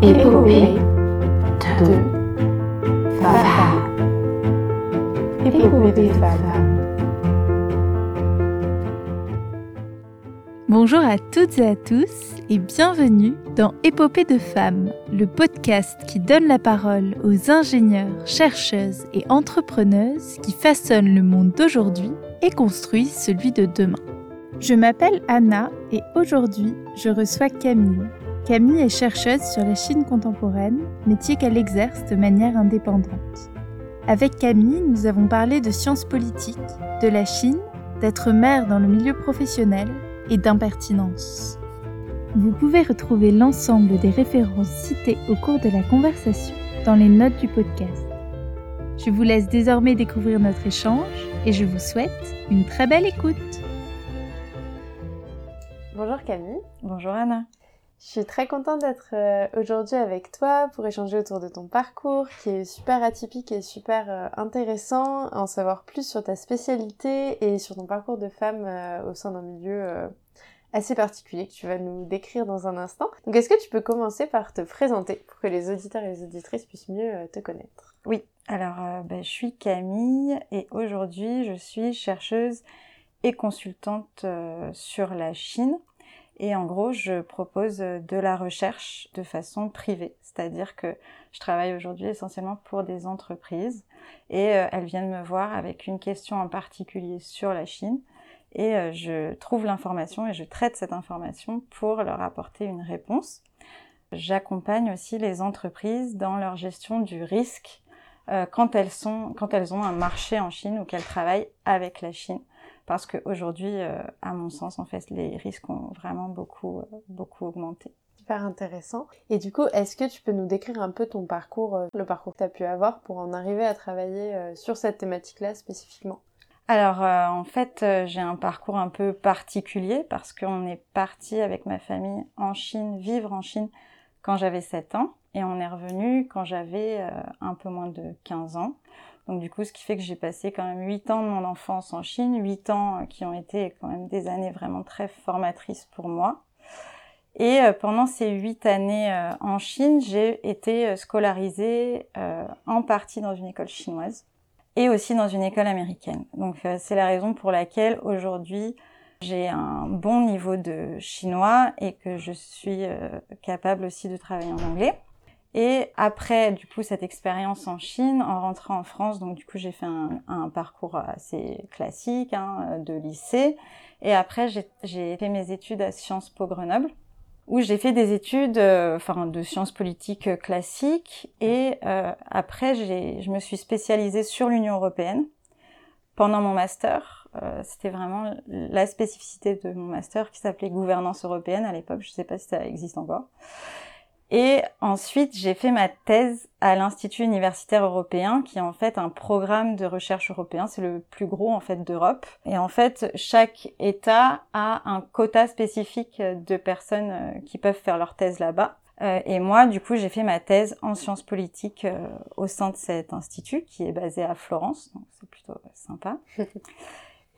Épopée de femmes. Épopée de. Bonjour à toutes et à tous et bienvenue dans Épopée de femmes, le podcast qui donne la parole aux ingénieurs, chercheuses et entrepreneuses qui façonnent le monde d'aujourd'hui et construisent celui de demain. Je m'appelle Anna et aujourd'hui je reçois Camille. Camille est chercheuse sur la Chine contemporaine, métier qu'elle exerce de manière indépendante. Avec Camille, nous avons parlé de sciences politiques, de la Chine, d'être mère dans le milieu professionnel et d'impertinence. Vous pouvez retrouver l'ensemble des références citées au cours de la conversation dans les notes du podcast. Je vous laisse désormais découvrir notre échange et je vous souhaite une très belle écoute. Bonjour Camille. Bonjour Anna. Je suis très contente d'être euh, aujourd'hui avec toi pour échanger autour de ton parcours qui est super atypique et super euh, intéressant, en savoir plus sur ta spécialité et sur ton parcours de femme euh, au sein d'un milieu assez particulier que tu vas nous décrire dans un instant. Donc est-ce que tu peux commencer par te présenter pour que les auditeurs et les auditrices puissent mieux te connaître? Oui, alors ben, je suis Camille et aujourd'hui je suis chercheuse et consultante sur la Chine et en gros, je propose de la recherche de façon privée. C'est-à-dire que je travaille aujourd'hui essentiellement pour des entreprises et euh, elles viennent me voir avec une question en particulier sur la Chine et euh, je trouve l'information et je traite cette information pour leur apporter une réponse. J'accompagne aussi les entreprises dans leur gestion du risque euh, quand, elles quand elles ont un marché en Chine ou qu'elles travaillent avec la Chine parce qu'aujourd'hui, euh, à mon sens, en fait, les risques ont vraiment beaucoup, euh, beaucoup augmenté. Super intéressant. Et du coup, est-ce que tu peux nous décrire un peu ton parcours, euh, le parcours que tu as pu avoir pour en arriver à travailler sur cette thématique-là spécifiquement? Alors en fait j'ai un parcours un peu particulier parce qu'on est parti avec ma famille en Chine, vivre en Chine quand j'avais 7 ans et on est revenu quand j'avais un peu moins de 15 ans. Donc du coup, ce qui fait que j'ai passé quand même 8 ans de mon enfance en Chine, 8 ans euh, qui ont été quand même des années vraiment très formatrices pour moi. Et euh, pendant ces 8 années euh, en Chine, j'ai été scolarisée en partie dans une école chinoise et aussi dans une école américaine. Donc c'est la raison pour laquelle aujourd'hui j'ai un bon niveau de chinois et que je suis capable aussi de travailler en anglais. Et après, du coup, cette expérience en Chine, en rentrant en France, donc du coup, j'ai fait un, parcours assez classique hein, de lycée. Et après, j'ai fait mes études à Sciences Po Grenoble, où j'ai fait des études, euh, de sciences politiques classiques. Et euh, après, je me suis spécialisée sur l'Union européenne pendant mon master. Euh, c'était vraiment la spécificité de mon master qui s'appelait gouvernance européenne à l'époque. Je ne sais pas si ça existe encore. Et ensuite, j'ai fait ma thèse à l'Institut universitaire européen, qui est en fait un programme de recherche européen. C'est le plus gros en fait d'Europe. Et en fait, chaque État a un quota spécifique de personnes euh, qui peuvent faire leur thèse là-bas. Euh, et moi, du coup, j'ai fait ma thèse en sciences politiques euh, au sein de cet institut, qui est basé à Florence. Donc, c'est plutôt sympa.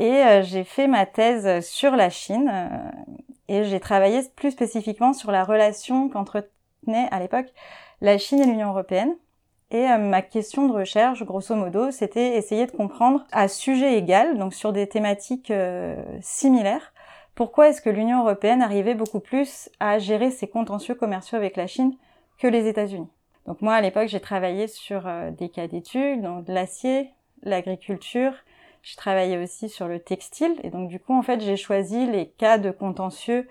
Et j'ai fait ma thèse sur la Chine et j'ai travaillé plus spécifiquement sur la relation qu'entre à l'époque la Chine et l'Union européenne. Et euh, ma question de recherche, grosso modo, c'était essayer de comprendre à sujet égal, donc sur des thématiques euh, similaires, pourquoi est-ce que l'Union européenne arrivait beaucoup plus à gérer ses contentieux commerciaux avec la Chine que les États-Unis. Donc moi, à l'époque, j'ai travaillé sur euh, des cas d'études, donc l'acier, l'agriculture, j'ai travaillé aussi sur le textile, et donc du coup, en fait, j'ai choisi les cas de contentieux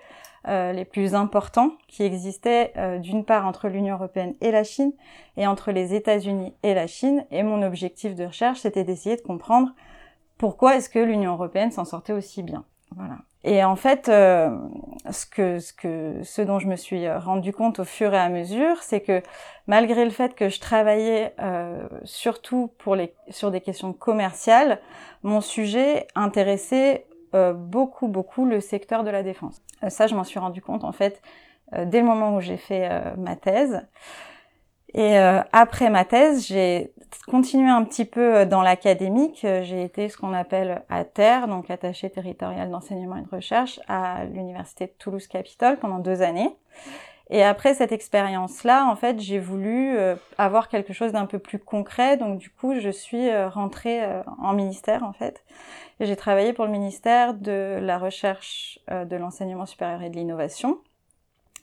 euh, les plus importants qui existaient euh, d'une part entre l'Union européenne et la Chine et entre les États-Unis et la Chine. Et mon objectif de recherche, c'était d'essayer de comprendre pourquoi est-ce que l'Union européenne s'en sortait aussi bien. Voilà. Et en fait, euh, ce que ce que ce dont je me suis rendu compte au fur et à mesure, c'est que malgré le fait que je travaillais surtout pour les sur des questions commerciales, mon sujet intéressait beaucoup beaucoup le secteur de la défense. Euh, ça, je m'en suis rendu compte en fait euh, dès le moment où j'ai fait euh, ma thèse. Et après ma thèse, j'ai continué un petit peu dans l'académique. J'ai été ce qu'on appelle ATER, donc attaché territorial d'enseignement et de recherche, à l'université de Toulouse-Capitole pendant deux années. Et après cette expérience-là, en fait, j'ai voulu euh, avoir quelque chose d'un peu plus concret. Donc du coup, je suis euh, rentrée euh, en ministère, en fait. J'ai travaillé pour le ministère de la recherche, de l'enseignement supérieur et de l'innovation.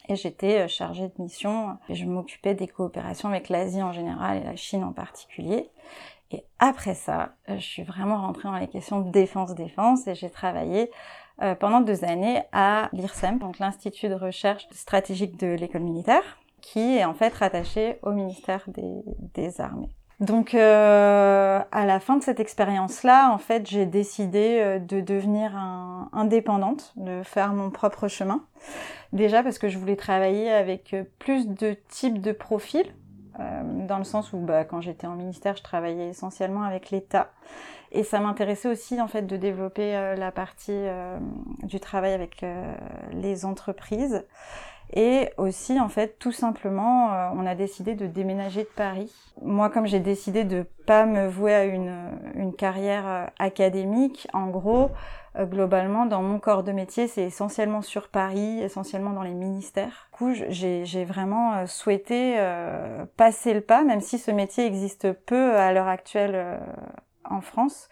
Et j'étais chargée de mission. Et je m'occupais des coopérations avec l'Asie en général et la Chine en particulier. Et après ça, je suis vraiment rentrée dans les questions de défense-défense et j'ai travaillé euh, pendant deux années à l'IRSEM, donc l'Institut de recherche stratégique de l'école militaire, qui est en fait rattaché au ministère des, des Armées. Donc euh, à la fin de cette expérience-là, en fait, j'ai décidé euh, de devenir un, indépendante, de faire mon propre chemin. Déjà parce que je voulais travailler avec euh, plus de types de profils, euh, dans le sens où bah, quand j'étais en ministère, je travaillais essentiellement avec l'État. Et ça m'intéressait aussi en fait de développer euh, la partie euh, du travail avec euh, les entreprises. Et aussi, en fait, tout simplement, on a décidé de déménager de Paris. Moi, comme j'ai décidé de pas me vouer à une, une carrière académique, en gros, globalement, dans mon corps de métier, c'est essentiellement sur Paris, essentiellement dans les ministères. Du coup, j'ai vraiment souhaité passer le pas, même si ce métier existe peu à l'heure actuelle en France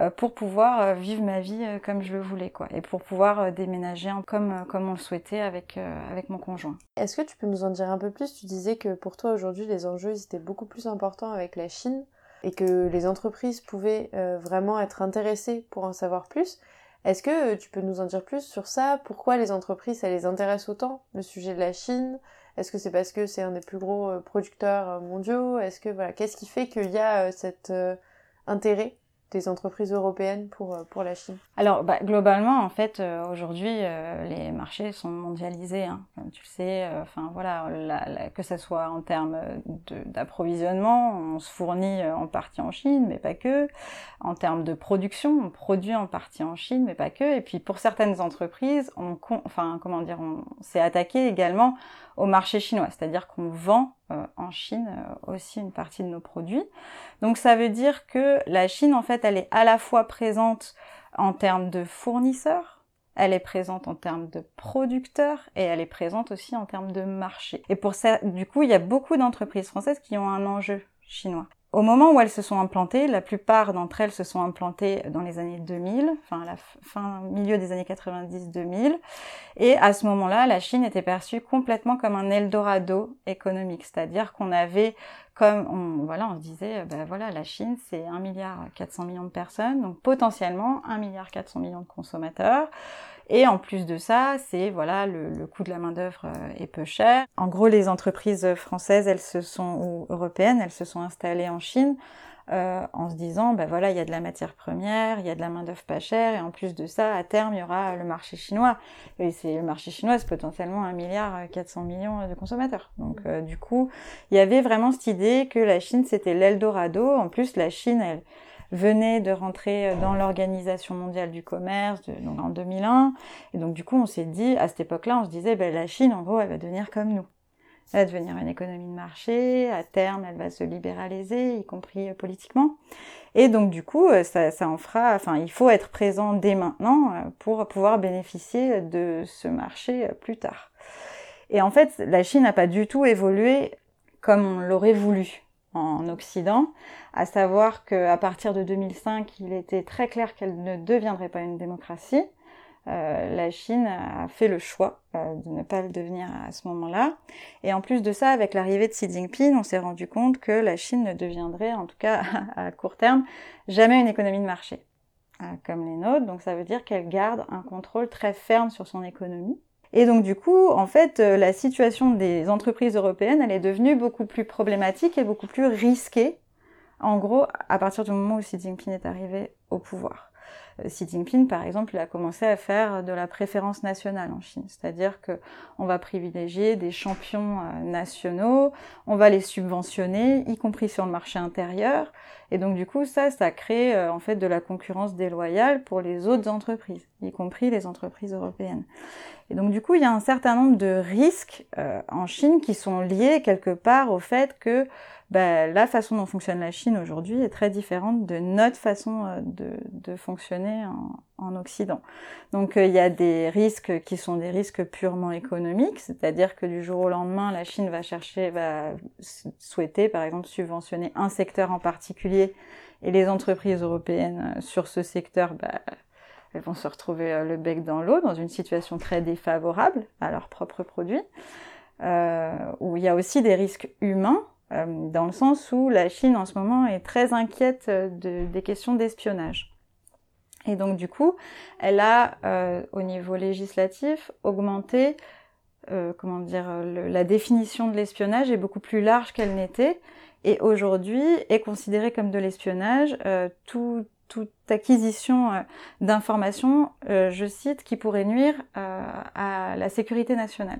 euh, pour pouvoir euh, vivre ma vie euh, comme je le voulais quoi. Et pour pouvoir déménager comme comme on le souhaitait avec avec mon conjoint. Est-ce que tu peux nous en dire un peu plus? Tu disais que pour toi aujourd'hui les enjeux étaient beaucoup plus importants avec la Chine et que les entreprises pouvaient vraiment être intéressées pour en savoir plus. Est-ce que tu peux nous en dire plus sur ça? Pourquoi les entreprises ça les intéresse autant le sujet de la Chine? Est-ce que c'est parce que c'est un des plus gros producteurs mondiaux? Est-ce que voilà, qu'est-ce qui fait qu'il y a cette intérêt des entreprises européennes pour, euh, pour la Chine Alors, bah, globalement, en fait, euh, aujourd'hui, euh, les marchés sont mondialisés, hein, comme tu le sais. Enfin, voilà, que ce soit en termes d'approvisionnement, on se fournit en partie en Chine, mais pas que. En termes de production, on produit en partie en Chine, mais pas que. Et puis, pour certaines entreprises, on, enfin, comment dire, on s'est attaqué également au marché chinois, c'est-à-dire qu'on vend euh, en Chine euh, aussi une partie de nos produits. Donc ça veut dire que la Chine, en fait, elle est à la fois présente en termes de fournisseurs, elle est présente en termes de producteurs et elle est présente aussi en termes de marché. Et pour ça, du coup, il y a beaucoup d'entreprises françaises qui ont un enjeu chinois. Au moment où elles se sont implantées, la plupart d'entre elles se sont implantées dans les années 2000, enfin la fin milieu des années 90-2000, et à ce moment-là, la Chine était perçue complètement comme un Eldorado économique, c'est-à-dire qu'on avait comme on voilà, on se disait ben voilà, la Chine c'est 1 milliard 400 millions de personnes, donc potentiellement 1 milliard 400 millions de consommateurs. Et en plus de ça, c'est voilà le, coût de la main d'œuvre euh, est peu cher. En gros, les entreprises françaises, elles se sont ou européennes, elles se sont installées en Chine euh, en se disant ben voilà il y a de la matière première, il y a de la main d'œuvre pas chère et en plus de ça à terme il y aura le marché chinois. Et c'est le marché chinois c'est potentiellement un milliard 400 millions de consommateurs. Donc euh, du coup il y avait vraiment cette idée que la Chine c'était l'Eldorado. En plus la Chine elle venait de rentrer dans l'Organisation mondiale du commerce donc en 2001. Et donc du coup, on s'est dit, à cette époque-là, on se disait, ben, la Chine, en gros, elle va devenir comme nous. Elle va devenir une économie de marché, à terme, elle va se libéraliser, y compris euh, politiquement. Et donc du coup, euh, ça, ça en fera, enfin, il faut être présent dès maintenant euh, pour pouvoir bénéficier de ce marché plus tard. Et en fait, la Chine n'a pas du tout évolué comme on l'aurait voulu en Occident, à savoir qu'à partir de 2005, il était très clair qu'elle ne deviendrait pas une démocratie. Euh, la Chine a fait le choix euh, de ne pas le devenir à ce moment-là. Et en plus de ça, avec l'arrivée de Xi Jinping, on s'est rendu compte que la Chine ne deviendrait, en tout cas à court terme, jamais une économie de marché, euh, comme les nôtres. Donc ça veut dire qu'elle garde un contrôle très ferme sur son économie. Et donc du coup, en fait, euh, la situation des entreprises européennes, elle est devenue beaucoup plus problématique et beaucoup plus risquée, en gros, à partir du moment où Xi Jinping est arrivé au pouvoir. Euh, Xi Jinping, par exemple, il a commencé à faire de la préférence nationale en Chine, c'est-à-dire que on va privilégier des champions euh, nationaux, on va les subventionner, y compris sur le marché intérieur, et donc du coup ça, ça crée en fait de la concurrence déloyale pour les autres entreprises. Y compris les entreprises européennes. Et donc du coup, il y a un certain nombre de risques euh, en Chine qui sont liés quelque part au fait que bah, la façon dont fonctionne la Chine aujourd'hui est très différente de notre façon euh, de, de fonctionner en, en, Occident. Donc euh, il y a des risques qui sont des risques purement économiques, c'est-à-dire que du jour au lendemain, la Chine va chercher, va souhaiter par exemple subventionner un secteur en particulier et les entreprises européennes euh, sur ce secteur, bah, elles vont se retrouver le bec dans l'eau, dans une situation très défavorable à leurs propres produits, euh, où il y a aussi des risques humains euh, dans le sens où la Chine en ce moment est très inquiète euh, de, des questions d'espionnage. Et donc du coup, elle a euh, au niveau législatif augmenté, euh, comment dire, la définition de l'espionnage est beaucoup plus large qu'elle n'était, et aujourd'hui est considérée comme de l'espionnage euh, tout, toute acquisition d'informations, je cite, qui pourrait nuire à la sécurité nationale.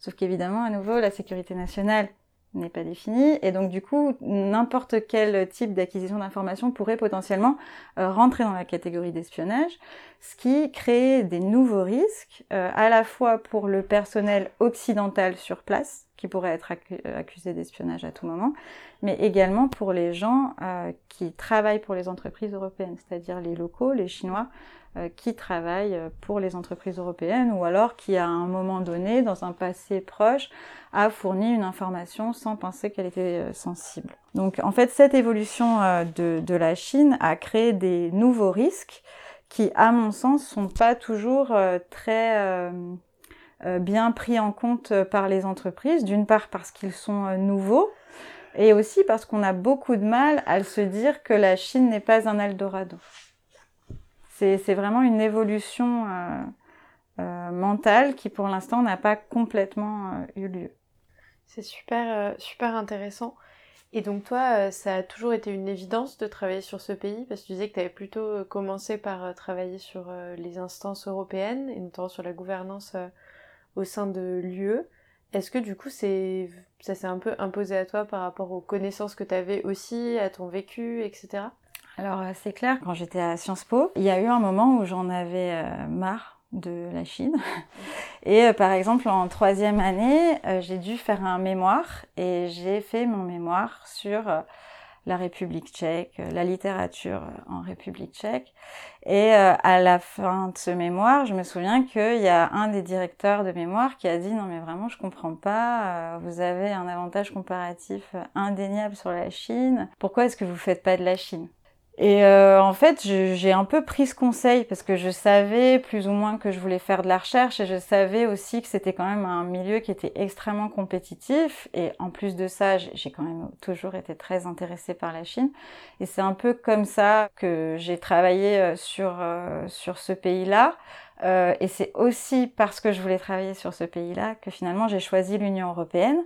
Sauf qu'évidemment, à nouveau, la sécurité nationale n'est pas défini et donc du coup n'importe quel type d'acquisition d'informations pourrait potentiellement euh, rentrer dans la catégorie d'espionnage, ce qui crée des nouveaux risques euh, à la fois pour le personnel occidental sur place qui pourrait être accusé d'espionnage à tout moment, mais également pour les gens euh, qui travaillent pour les entreprises européennes, c'est-à-dire les locaux, les Chinois euh, qui travaillent pour les entreprises européennes ou alors qui à un moment donné, dans un passé proche, a fourni une information sans penser qu'elle était euh, sensible. Donc en fait, cette évolution euh, de, de, la Chine a créé des nouveaux risques qui, à mon sens, sont pas toujours très bien pris en compte par les entreprises. D'une part parce qu'ils sont nouveaux, et aussi parce qu'on a beaucoup de mal à se dire que la Chine n'est pas un Eldorado c'est vraiment une évolution euh, euh, mentale qui pour l'instant n'a pas complètement euh, eu lieu. C'est super, super intéressant. Et donc toi, ça a toujours été une évidence de travailler sur ce pays? Parce que tu disais que tu avais plutôt commencé par travailler sur les instances européennes et notamment sur la gouvernance au sein de l'UE. Est-ce que du coup ça s'est un peu imposé à toi par rapport aux connaissances que tu avais aussi, à ton vécu, etc. Alors euh, c'est clair, quand j'étais à Sciences Po, il y a eu un moment où j'en avais euh, marre de la Chine. Et euh, par exemple, en troisième année, j'ai dû faire un mémoire et j'ai fait mon mémoire sur la République tchèque, la littérature en République tchèque. Et à la fin de ce mémoire, je me souviens qu'il y a un des directeurs de mémoire qui a dit non mais vraiment je comprends pas, vous avez un avantage comparatif indéniable sur la Chine, pourquoi est-ce que vous faites pas de la Chine? Et euh, en fait, j'ai un peu pris ce conseil parce que je savais plus ou moins que je voulais faire de la recherche et je savais aussi que c'était quand même un milieu qui était extrêmement compétitif. Et en plus de ça, j'ai quand même toujours été très intéressée par la Chine. Et c'est un peu comme ça que j'ai travaillé euh, sur, euh, sur ce pays-là. Euh, et c'est aussi parce que je voulais travailler sur ce pays-là que finalement j'ai choisi l'Union européenne.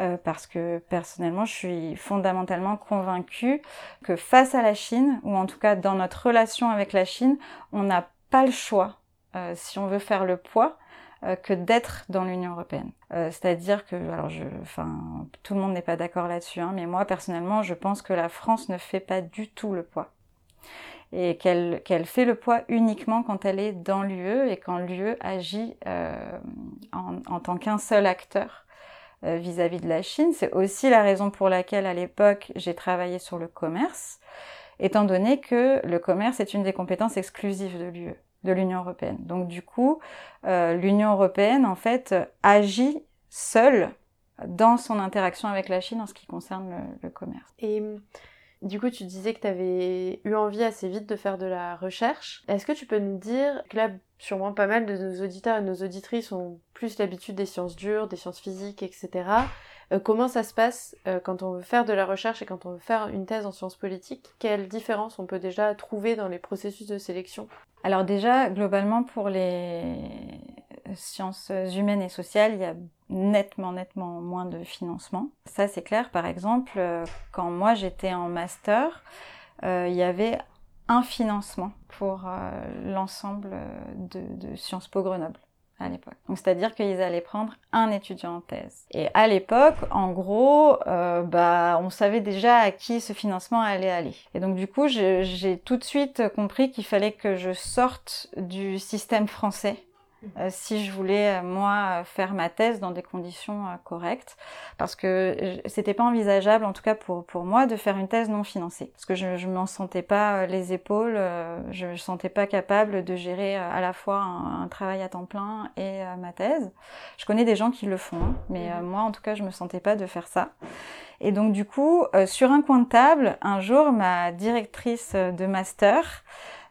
Euh, parce que personnellement, je suis fondamentalement convaincue que face à la Chine, ou en tout cas dans notre relation avec la Chine, on n'a pas le choix, euh, si on veut faire le poids, euh, que d'être dans l'Union européenne. Euh, c'est-à-dire que, alors, je, enfin, tout le monde n'est pas d'accord là-dessus, hein, mais moi personnellement, je pense que la France ne fait pas du tout le poids et qu'elle qu'elle fait le poids uniquement quand elle est dans l'UE et quand l'UE agit euh, en, en, tant qu'un seul acteur euh, vis-à-vis de la Chine. C'est aussi la raison pour laquelle à l'époque j'ai travaillé sur le commerce, étant donné que le commerce est une des compétences exclusives de l'UE, de l'Union européenne. Donc du coup, euh, l'Union européenne en fait agit seule dans son interaction avec la Chine en ce qui concerne le, commerce. Et du coup, tu disais que tu avais eu envie assez vite de faire de la recherche. Est-ce que tu peux nous dire que là, sûrement pas mal de nos auditeurs et nos auditrices ont plus l'habitude des sciences dures, des sciences physiques, etc. Euh, comment ça se passe euh, quand on veut faire de la recherche et quand on veut faire une thèse en sciences politiques? Quelle différence on peut déjà trouver dans les processus de sélection? Alors déjà, globalement, pour les sciences humaines et sociales, il y a nettement, nettement moins de financement. Ça, c'est clair. Par exemple, euh, quand moi j'étais en master, il y avait un financement pour euh, l'ensemble de, de, Sciences Po Grenoble. à l'époque. Donc c'est-à-dire qu'ils allaient prendre un étudiant en thèse. Et à l'époque, en gros, euh, bah on savait déjà à qui ce financement allait aller. Et donc du coup, j'ai tout de suite compris qu'il fallait que je sorte du système français euh, si je voulais euh, moi faire ma thèse dans des conditions euh, correctes parce que c'était pas envisageable en tout cas pour pour moi de faire une thèse non financée. Parce que je je m'en sentais pas les épaules je me sentais pas capable de gérer à la fois un, travail à temps plein et ma thèse. Je connais des gens qui le font hein, mais mhm. moi en tout cas je me sentais pas de faire ça. Et donc du coup sur un coin de table un jour ma directrice de master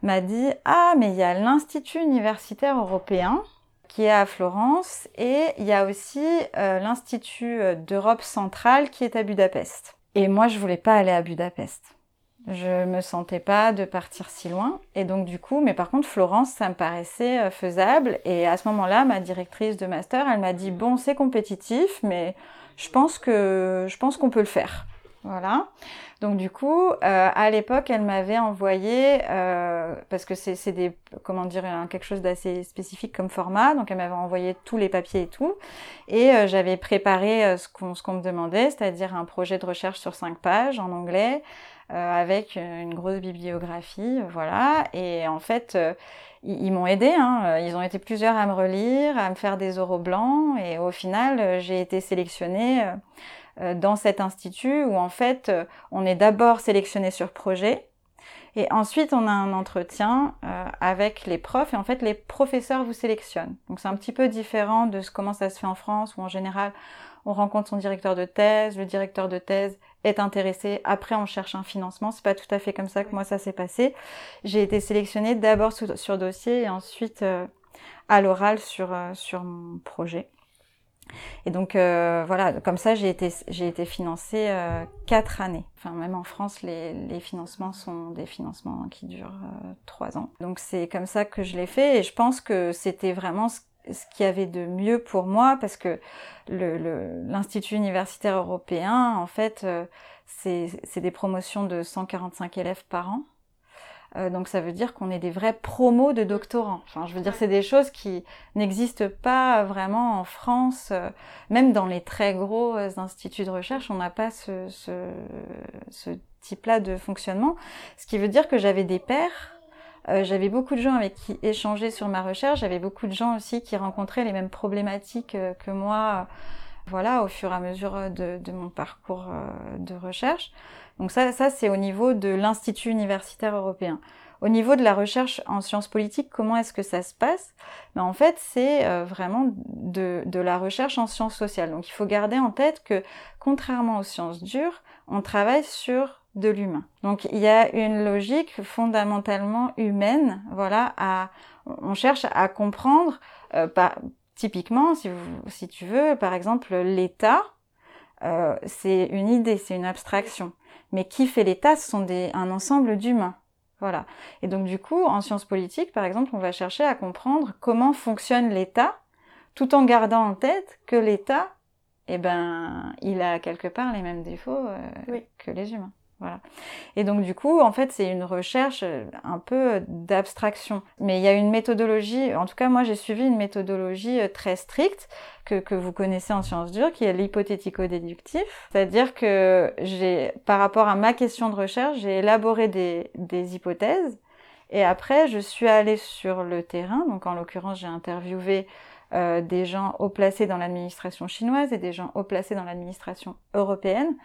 m'a dit Ah, mais il y a l'Institut universitaire européen qui est à Florence et il y a aussi euh, l'Institut euh, d'Europe centrale qui est à Budapest. Et moi, je voulais pas aller à Budapest. Je me sentais pas de partir si loin. Et donc, du coup, mais par contre, Florence, ça me paraissait euh, faisable. Et à ce moment-là, ma directrice de master, elle m'a dit, bon, c'est compétitif, mais je pense que, je pense qu'on peut le faire. Voilà. Donc du coup, euh, à l'époque, elle m'avait envoyé euh, parce que c'est des comment dire quelque chose d'assez spécifique comme format. Donc elle m'avait envoyé tous les papiers et tout, et euh, j'avais préparé ce qu'on ce qu'on me demandait, c'est-à-dire un projet de recherche sur cinq pages en anglais avec une grosse bibliographie, voilà. Et en fait, ils, m'ont aidé. Hein. Ils ont été plusieurs à me relire, à me faire des oraux blancs, et au final, j'ai été sélectionnée euh, dans cet institut où en fait euh, on est d'abord sélectionné sur projet et ensuite on a un entretien euh, avec les profs et en fait les professeurs vous sélectionnent. Donc c'est un petit peu différent de ce, comment ça se fait en France où en général on rencontre son directeur de thèse, le directeur de thèse est intéressé, après on cherche un financement. C'est pas tout à fait comme ça que moi ça s'est passé. J'ai été sélectionnée d'abord sur, dossier et ensuite à l'oral sur, sur mon projet. Et donc euh, voilà, comme ça j'ai été j'ai été financée euh, quatre années. Enfin même en France les, les financements sont des financements qui durent euh, trois ans. Donc c'est comme ça que je l'ai fait et je pense que c'était vraiment ce, ce qu'il y avait de mieux pour moi parce que l'Institut universitaire européen en fait c'est des promotions de 145 élèves par an. Euh, donc ça veut dire qu'on est des vrais promos de doctorants. Enfin, je veux dire, c'est des choses qui n'existent pas vraiment en France. Euh, même dans les très gros euh, instituts de recherche, on n'a pas ce, ce, ce type-là de fonctionnement. Ce qui veut dire que j'avais des pairs. j'avais beaucoup de gens avec qui échanger sur ma recherche. J'avais beaucoup de gens aussi qui rencontraient les mêmes problématiques que moi. voilà, au fur et à mesure de, de mon parcours de recherche. Donc ça, ça c'est au niveau de l'Institut universitaire européen. Au niveau de la recherche en sciences politiques, comment est-ce que ça se passe? Ben, En fait, c'est euh, vraiment de, de, la recherche en sciences sociales. Donc il faut garder en tête que, contrairement aux sciences dures, on travaille sur de l'humain. Donc il y a une logique fondamentalement humaine, voilà, à, on cherche à comprendre, euh, typiquement, si, vous, si tu veux, par exemple, l'État, euh, c'est une idée, c'est une abstraction. Mais qui fait l'État, ce sont des, un ensemble d'humains. Voilà. Et donc du coup, en sciences politiques, par exemple, on va chercher à comprendre comment fonctionne l'État, tout en gardant en tête que l'État, eh ben, il a quelque part les mêmes défauts euh, que les humains. Et donc du coup, en fait, c'est une recherche euh, un peu d'abstraction. Mais il y a une méthodologie, en tout cas moi j'ai suivi une méthodologie euh, très stricte que, vous connaissez en sciences dures, qui est l'hypothético-déductif. C'est-à-dire que j'ai, par rapport à ma question de recherche, j'ai élaboré des, des hypothèses et après je suis allée sur le terrain. Donc en l'occurrence, j'ai interviewé euh, des gens haut placés dans l'administration chinoise et des gens haut placés dans l'administration européenne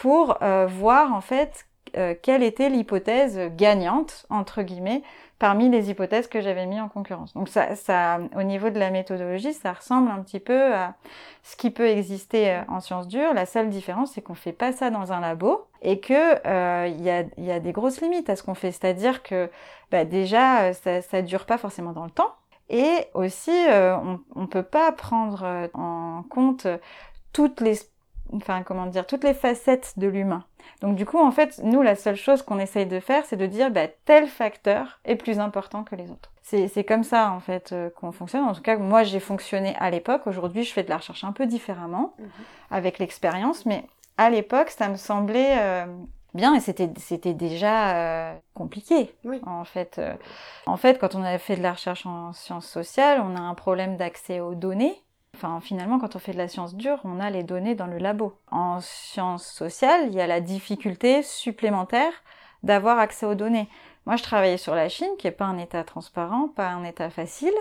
pour euh, voir en fait euh, quelle était l'hypothèse gagnante entre guillemets parmi les hypothèses que j'avais mis en concurrence. Donc ça, ça, au niveau de la méthodologie, ça ressemble un petit peu à ce qui peut exister euh, en sciences dures. La seule différence, c'est qu'on fait pas ça dans un labo et que il y, a, y, a, des grosses limites à ce qu'on fait. C'est-à-dire que bah, déjà, ça, ça dure pas forcément dans le temps. Et aussi, on ne peut pas prendre en compte toutes les enfin comment dire, toutes les facettes de l'humain. Donc du coup, en fait, nous, la seule chose qu'on essaye de faire, c'est de dire, bah, tel facteur est plus important que les autres. C'est comme ça, en fait, euh, qu'on fonctionne. En tout cas, moi, j'ai fonctionné à l'époque. Aujourd'hui, je fais de la recherche un peu différemment, mhm. avec l'expérience, mais à l'époque, ça me semblait euh, bien et c'était c'était déjà euh, compliqué Oui. en fait euh, en fait quand on a fait de la recherche en sciences sociales on a un problème d'accès aux données enfin finalement quand on fait de la science dure on a les données dans le labo. En sciences sociales il y a la difficulté supplémentaire d'avoir accès aux données. Moi je travaillais sur la Chine qui est pas un état transparent pas un état facile.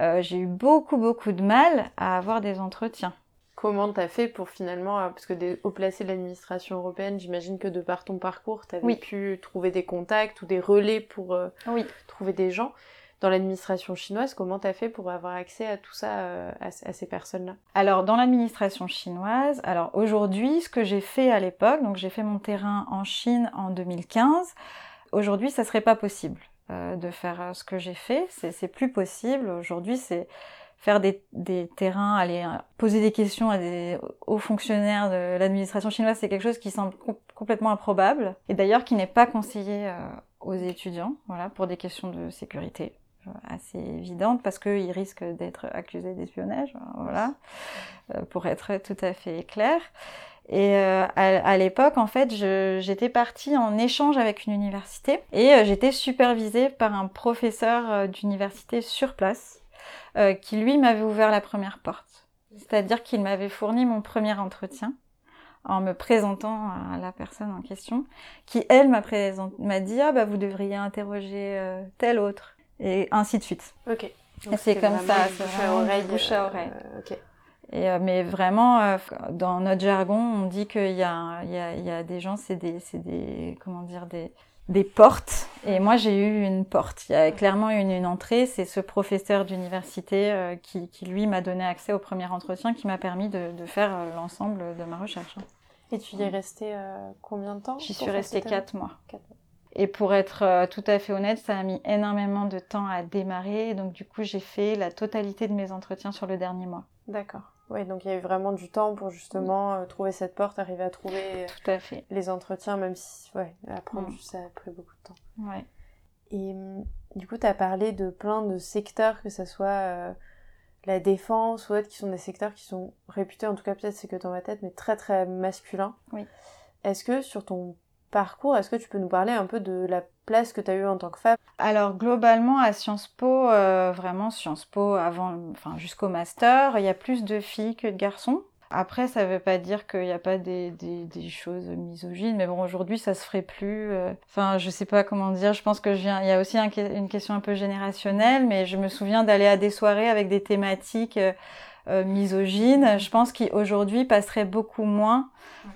Euh, j'ai eu beaucoup beaucoup de mal à avoir des entretiens. Comment t'as fait pour finalement, euh, parce que des, au placé de l'administration européenne, j'imagine que de par ton parcours, t'avais Oui. pu trouver des contacts ou des relais pour euh, oui. trouver des gens. Dans l'administration chinoise, comment t'as fait pour avoir accès à tout ça, euh, à, ces personnes-là? Alors dans l'administration chinoise, alors aujourd'hui, ce que j'ai fait à l'époque, donc j'ai fait mon terrain en Chine en 2015. Aujourd'hui, ça serait pas possible euh, de faire euh, ce que j'ai fait. C'est, plus possible. Aujourd'hui, c'est faire des, des terrains, aller euh, poser des questions à des hauts fonctionnaires de l'administration chinoise, c'est quelque chose qui semble com- complètement improbable et d'ailleurs qui n'est pas conseillé euh, aux étudiants, voilà, pour des questions de sécurité assez évidentes parce qu'ils risquent d'être accusés d'espionnage, voilà, euh, pour être tout à fait clair. Et euh, à, à l'époque, en fait, j'étais partie en échange avec une université et euh, j'étais supervisée par un professeur euh, d'université sur place euh, qui, lui, m'avait ouvert la première porte. C'est-à-dire qu'il m'avait fourni mon premier entretien en me présentant à la personne en question, qui, elle, m'a dit « Ah, bah, vous devriez interroger euh, tel autre ». Et ainsi de suite. Ok. C'est comme ça, bouche à oreille. bouche à oreille. euh, ok. Et, euh, mais vraiment, euh, dans notre jargon, on dit qu'il y a, il y, a, il y a des gens, c'est des, c'est des, comment dire, des, des portes. Et moi, j'ai eu une porte. Il y a clairement une, une entrée. C'est ce professeur d'université euh, qui, qui, lui, m'a donné accès au premier entretien, qui m'a permis de, de faire euh, l'ensemble de ma recherche. Et tu y es restée euh, combien de temps J'y suis restée ce terrain quatre mois. Quatre mois. Et pour être euh, tout à fait honnête, ça a mis énormément de temps à démarrer. Donc, du coup, j'ai fait la totalité de mes entretiens sur le dernier mois. D'accord. Oui, donc il y a eu vraiment du temps pour justement euh, trouver cette porte, arriver à trouver euh, Tout à fait. les entretiens, même si, ouais, apprendre, Mm. ça a pris beaucoup de temps. Ouais. Et hum, du coup, tu as parlé de plein de secteurs, que ce soit euh, la défense ou autre, qui sont des secteurs qui sont réputés, en tout cas peut-être c'est que dans ma tête, mais très très masculins. Oui. Est-ce que sur ton parcours, est-ce que tu peux nous parler un peu de la place que tu as eue en tant que femme? Alors globalement à Sciences Po, euh, vraiment Sciences Po avant, enfin jusqu'au master, il y a plus de filles que de garçons. Après, ça veut pas dire qu'il n'y a pas des, des, des, choses misogynes, mais bon, aujourd'hui, ça se ferait plus. euh, Enfin, je sais pas comment dire. Je pense que je viens. Il y a aussi un, une question un peu générationnelle, mais je me souviens d'aller à des soirées avec des thématiques euh, euh, misogynes. Je pense qu'aujourd'hui passerait beaucoup moins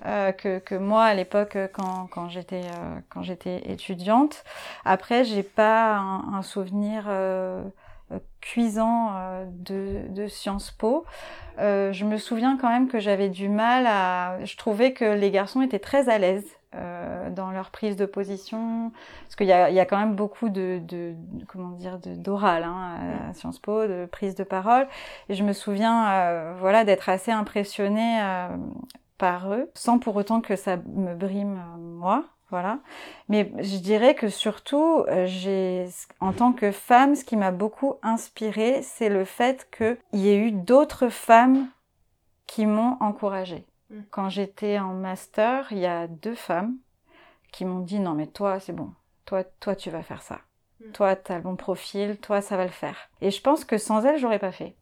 euh, que, que moi à l'époque quand, quand j'étais euh, quand j'étais étudiante. Après, j'ai pas un, un souvenir euh, cuisant euh, de, de Sciences Po. Je me souviens quand même que j'avais du mal à. Je trouvais que les garçons étaient très à l'aise euh, dans leur prise de position, parce qu'il y y a quand même beaucoup de, de, de comment dire, de d'oral hein, à Sciences Po, de prise de parole. Et je me souviens, euh, voilà, d'être assez impressionnée euh, par eux, sans pour autant que ça me brime euh, moi. Voilà. Mais je dirais que surtout, euh, j'ai, en tant que femme, ce qui m'a beaucoup inspirée, c'est le fait qu'il y ait eu d'autres femmes qui m'ont encouragée. Mm. Quand j'étais en master, il y a deux femmes qui m'ont dit non mais toi c'est bon, toi toi tu vas faire ça, Mm. toi t'as le bon profil, toi ça va le faire. Et je pense que sans elles j'aurais pas fait.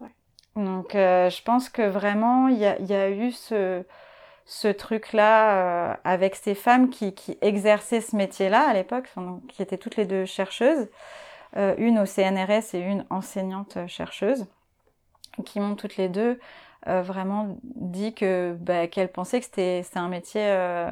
Ouais. Donc euh, je pense que vraiment il y a, y a eu ce ce truc-là euh, avec ces femmes qui, qui exerçaient ce métier-là à l'époque, qui étaient toutes les deux chercheuses, euh, une au CNRS et une enseignante chercheuse, qui m'ont toutes les deux euh, vraiment dit que bah, qu'elles pensaient que c'était c'est un métier euh,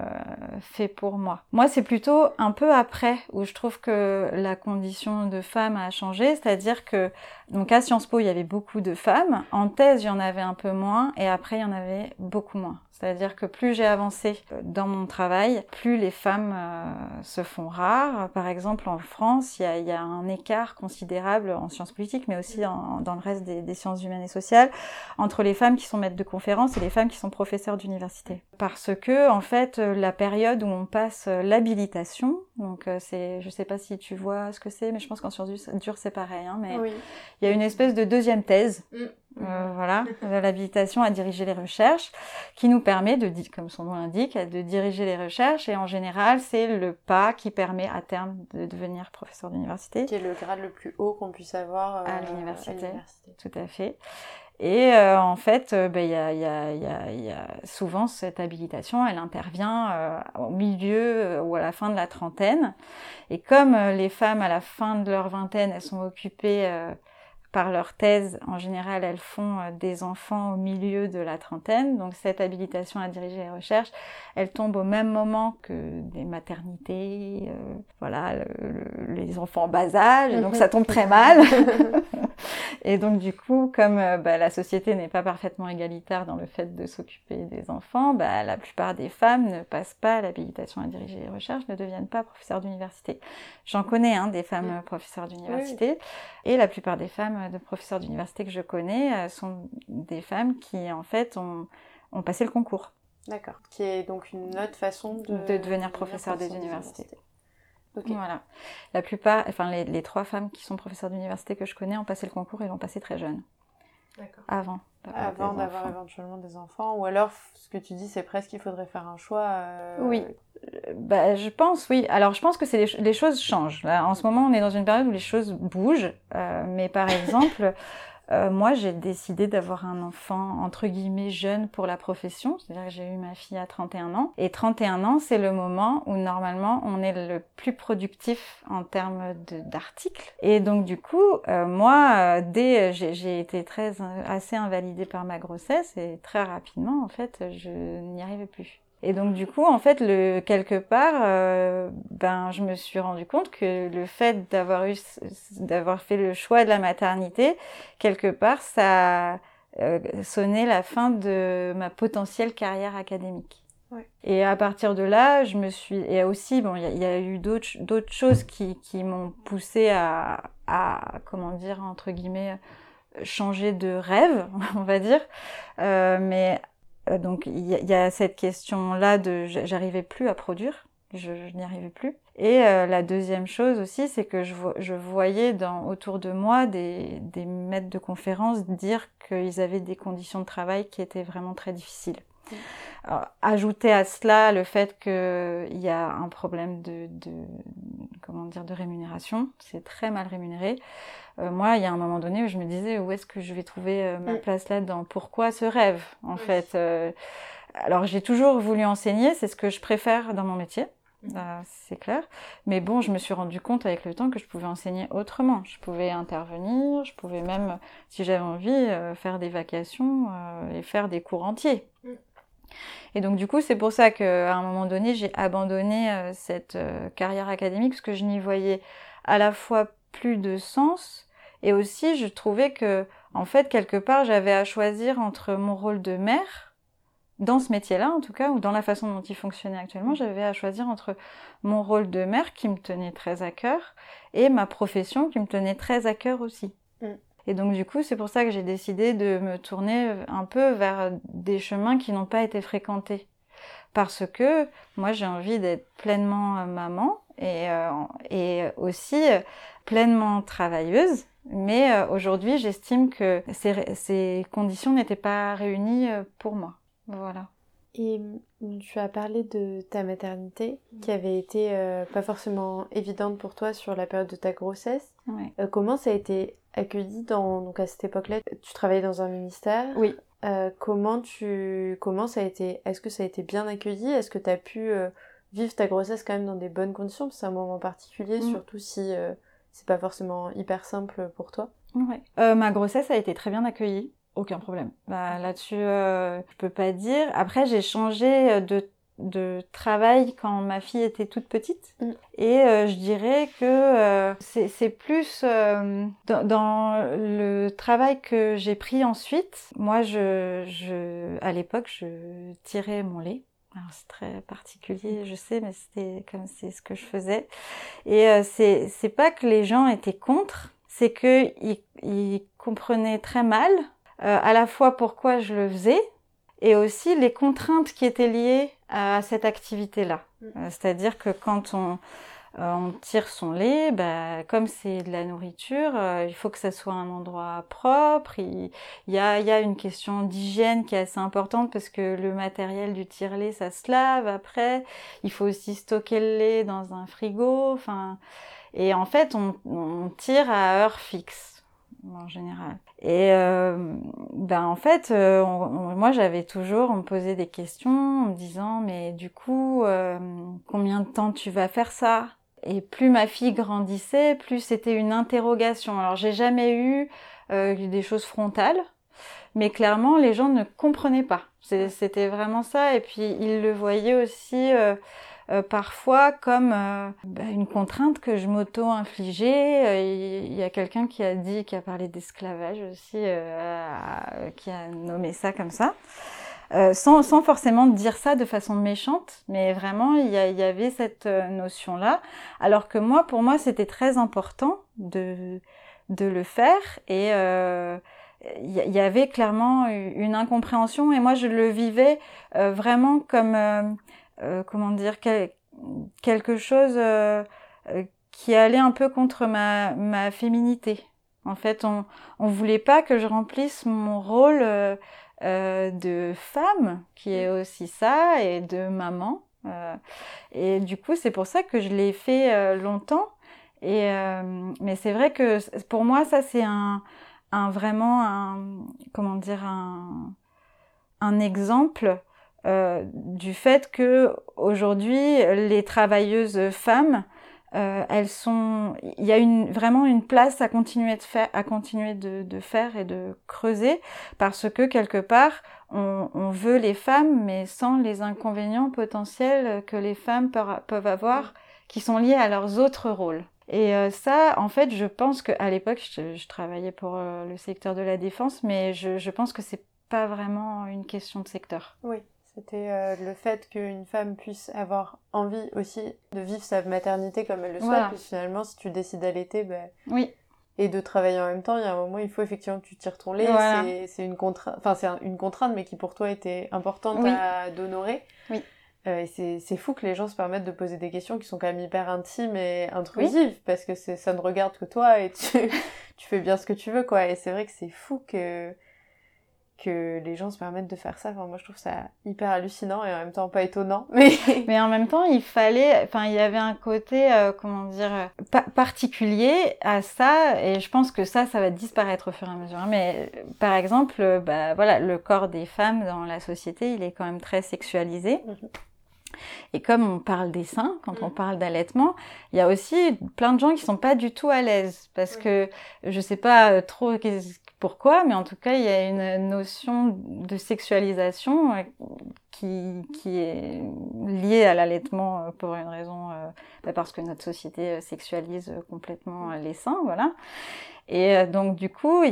fait pour moi. Moi, c'est plutôt un peu après où je trouve que la condition de femme a changé, c'est-à-dire que donc à Sciences Po, il y avait beaucoup de femmes, en thèse, il y en avait un peu moins et après il y en avait beaucoup moins. C'est-à-dire que plus j'ai avancé dans mon travail, plus les femmes euh, se font rares. Par exemple, en France, il y a, il y a un écart considérable en sciences politiques, mais aussi en, dans le reste des, des, sciences humaines et sociales, entre les femmes qui sont maîtres de conférences et les femmes qui sont professeurs d'université. Parce que, en fait, la période où on passe l'habilitation, Donc euh, c'est, je sais pas si tu vois ce que c'est, mais je pense qu'en sciences dures c'est pareil. Hein, mais Oui. il y a une espèce de deuxième thèse, Mm. Euh, voilà, de l'habilitation à diriger les recherches, qui nous permet de, comme son nom l'indique, de diriger les recherches. Et en général, c'est le pas qui permet à terme de devenir professeur d'université. Qui est le grade le plus haut qu'on puisse avoir euh, À l'université. Tout à fait. Et euh, en fait, euh, ben, il y, a, il y, a, y, a, il y a souvent cette habilitation, elle intervient euh, au milieu euh, ou à la fin de la trentaine. Et comme les femmes à la fin de leur vingtaine, elles sont occupées par leur thèse, en général, elles font euh, des enfants au milieu de la trentaine. Donc cette habilitation à diriger les recherches, elle tombe au même moment que des maternités, euh, voilà, le- le- les enfants en bas âge. Et donc ça tombe très mal. Et donc du coup, comme euh, bah, la société n'est pas parfaitement égalitaire dans le fait de s'occuper des enfants, bah, la plupart des femmes ne passent pas l'habilitation à diriger les recherches, ne deviennent pas professeurs d'université. J'en connais hein, des femmes Mm. euh, professeurs d'université, et la plupart des femmes euh, de professeurs d'université que je connais euh, sont des femmes qui en fait ont, ont passé le concours. D'accord. Qui est donc une autre façon de, De devenir professeur des universités. Ok. Voilà. La plupart, enfin les, les trois femmes qui sont professeurs d'université que je connais ont passé le concours et l'ont passé très jeune, D'accord. avant. d'avoir Avant d'avoir éventuellement des enfants, ou alors ce que tu dis, c'est presque qu'il faudrait faire un choix. euh, Oui. Bah, je pense, oui. Alors, je pense que c'est les, les choses changent. Là, en ce moment, on est dans une période où les choses bougent. Euh, mais par exemple, euh, moi, j'ai décidé d'avoir un enfant, entre guillemets, jeune pour la profession. C'est-à-dire que j'ai eu ma fille à 31 ans. Et 31 ans, c'est le moment où, normalement, on est le plus productif en termes d'articles. Et donc, du coup, euh, moi, euh, dès, j'ai j'ai été très, euh, assez invalidée par ma grossesse. Et très rapidement, en fait, je n'y arrivais plus. Et donc du coup, en fait, le, quelque part, euh, ben, je me suis rendu compte que le fait d'avoir eu, d'avoir fait le choix de la maternité, quelque part, ça euh, sonné la fin de ma potentielle carrière académique. Ouais. Et à partir de là, je me suis, et aussi, bon, il y, y a eu d'autres, d'autres choses qui, qui m'ont poussé à, à, comment dire, entre guillemets, changer de rêve, on va dire. Euh, mais donc il y, a- cette question-là de j'arrivais plus à produire, je, n'y arrivais plus. Et euh, la deuxième chose aussi, c'est que je, vo- je voyais autour de moi des, des maîtres de conférences dire qu'ils avaient des conditions de travail qui étaient vraiment très difficiles. Alors, ajouter à cela le fait qu'il y a un problème de, de, comment dire, de rémunération, c'est très mal rémunéré. Euh, moi, il y a un moment donné où je me disais où est-ce que je vais trouver euh, ma Mm. place là-dedans? Pourquoi ce rêve, en Oui. fait? Euh, Alors, j'ai toujours voulu enseigner, c'est ce que je préfère dans mon métier. Mm. euh, c'est clair. Mais bon, je me suis rendu compte avec le temps que je pouvais enseigner autrement. Je pouvais intervenir, je pouvais même, si j'avais envie, euh, faire des vacations euh, et faire des cours entiers. Et donc du coup, c'est pour ça qu'à un moment donné, j'ai abandonné euh, cette euh, carrière académique parce que je n'y voyais à la fois plus de sens et aussi je trouvais que, en fait, quelque part, j'avais à choisir entre mon rôle de mère dans ce métier-là, en tout cas, ou dans la façon dont il fonctionnait actuellement, j'avais à choisir entre mon rôle de mère qui me tenait très à cœur et ma profession qui me tenait très à cœur aussi. Mm. Et donc du coup, c'est pour ça que j'ai décidé de me tourner un peu vers des chemins qui n'ont pas été fréquentés. Parce que moi, j'ai envie d'être pleinement euh, maman et, euh, et aussi euh, pleinement travailleuse. Mais euh, aujourd'hui, j'estime que ces, ces conditions n'étaient pas réunies euh, pour moi. Voilà. Et mm, tu as parlé de ta maternité qui avait été euh, pas forcément évidente pour toi sur la période de ta grossesse. Ouais. Euh, comment ça a été accueilli dans donc à cette époque-là? Tu travaillais dans un ministère. Oui. Euh, comment tu comment ça a été Est-ce que ça a été bien accueilli? Est-ce que tu as pu vivre ta grossesse quand même dans des bonnes conditions? C'est un moment particulier, Mm. surtout si c'est pas forcément hyper simple pour toi. Ouais. Ma grossesse a été très bien accueillie, aucun problème. Bah, Là-dessus, euh, je peux pas dire. Après, j'ai changé de, de travail quand ma fille était toute petite, Mm. et euh, je dirais que euh, c'est c'est plus euh, dans, dans le travail que j'ai pris ensuite. Moi, je, je, à l'époque, je tirais mon lait. Alors c'est très particulier, je sais, mais c'était comme c'est ce que je faisais. Et euh, c'est c'est pas que les gens étaient contre, c'est que ils, ils comprenaient très mal euh, à la fois pourquoi je le faisais et aussi les contraintes qui étaient liées à cette activité-là. Mm. Euh, C'est-à-dire que quand on euh, on tire son lait, bah, comme c'est de la nourriture, euh, il faut que ça soit un endroit propre. Il, y, a, il y a une question d'hygiène qui est assez importante parce que le matériel du tire-lait, ça se lave après. Il faut aussi stocker le lait dans un frigo. Enfin, et en fait, on, on tire à heure fixe en général. Et euh, ben en fait, euh, moi j'avais toujours, on me posait des questions en me disant mais du coup, euh, combien de temps tu vas faire ça? Et plus ma fille grandissait, plus c'était une interrogation. Alors j'ai jamais eu des choses frontales, mais clairement les gens ne comprenaient pas. C'était vraiment ça. Et puis ils le voyaient aussi euh, parfois comme euh, bah, une contrainte que je m'auto-infligeais. Euh, il y a quelqu'un qui a dit, qui a parlé d'esclavage aussi, qui a nommé ça comme ça. sans, sans, forcément dire ça de façon méchante, mais vraiment il y, avait cette notion-là. Alors que moi, pour moi, c'était très important de, de le faire et il y, avait clairement une incompréhension et moi je le vivais vraiment comme euh, comment dire, quelque chose euh, euh, qui allait un peu contre ma, ma féminité. En fait, on on voulait pas que je remplisse mon rôle euh, de femme, qui est aussi ça, et de maman. Euh, et du coup, c'est pour ça que je l'ai fait longtemps. Et mais c'est vrai que pour moi, ça c'est un, un vraiment un comment dire un, un exemple euh, du fait que aujourd'hui les travailleuses femmes euh, elles sont il y a une vraiment une place à continuer de faire à continuer de, de faire et de creuser parce que quelque part on, on, veut les femmes mais sans les inconvénients potentiels que les femmes peuvent avoir qui sont liés à leurs autres rôles et euh, ça, en fait, je pense qu'à l'époque, je, je, travaillais pour euh, le secteur de la défense, mais je, je pense que c'est pas vraiment une question de secteur. Oui. C'était euh, le fait qu'une femme puisse avoir envie aussi de vivre sa maternité comme elle le souhaite. Puis finalement, si tu décides d'allaiter, ben, oui. et de travailler en même temps, il y a un moment, il faut effectivement que tu tires ton lait. Voilà. C'est une contrainte, enfin c'est une contrainte, mais qui pour toi était importante oui. à d'honorer. Oui. Euh, et c'est fou que les gens se permettent de poser des questions qui sont quand même hyper intimes et intrusives, oui. parce que ça ne regarde que toi et tu, tu fais bien ce que tu veux, quoi. Et c'est vrai que c'est fou que que les gens se permettent de faire ça. Enfin, moi, je trouve ça hyper hallucinant et en même temps pas étonnant. Mais, mais en même temps, il fallait, enfin, il y avait un côté, euh, comment dire, pa particulier à ça. Et je pense que ça, ça va disparaître au fur et à mesure. Mais par exemple, bah, voilà, le corps des femmes dans la société, il est quand même très sexualisé. -hmm. Et comme on parle des seins, quand on parle d'allaitement, il y a aussi plein de gens qui sont pas du tout à l'aise parce que je sais pas trop pourquoi, mais en tout cas, il y a une notion de sexualisation euh, qui, qui est liée à l'allaitement euh, pour une raison, euh, parce que notre société sexualise complètement les seins, voilà. Et donc du coup,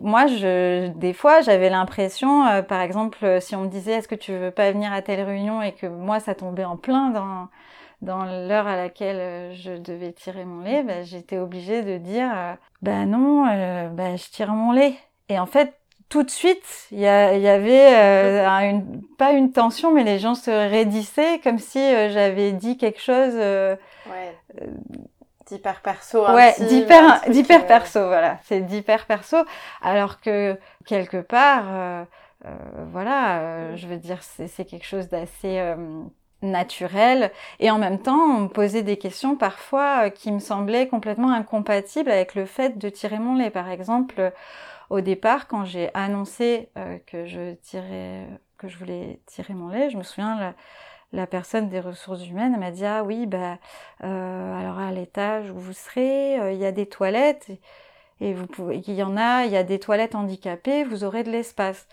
moi, je, des fois, j'avais l'impression, par exemple, si on me disait est-ce que tu veux pas venir à telle réunion et que moi, ça tombait en plein dans dans l'heure à laquelle je devais tirer mon lait, bah, j'étais obligée de dire euh, bah non, euh, bah, je tire mon lait. Et en fait, tout de suite, il y, y, avait euh, une, pas une tension, mais les gens se raidissaient comme si j'avais dit quelque chose. ouais d'hyper perso. Ouais, d'hyper, d'hyper perso, voilà. C'est d'hyper perso. Alors que, quelque part, euh, euh, voilà, euh, je veux dire, c'est quelque chose d'assez naturel. Et en même temps, on me posait des questions parfois qui me semblaient complètement incompatibles avec le fait de tirer mon lait. Par exemple, au départ, quand j'ai annoncé que je tirais, que je voulais tirer mon lait, je me souviens, la, personne des ressources humaines m'a dit ah oui bah euh, alors à l'étage où vous serez euh, il y a des toilettes et, vous pouvez il y en a il y a des toilettes handicapées vous aurez de l'espace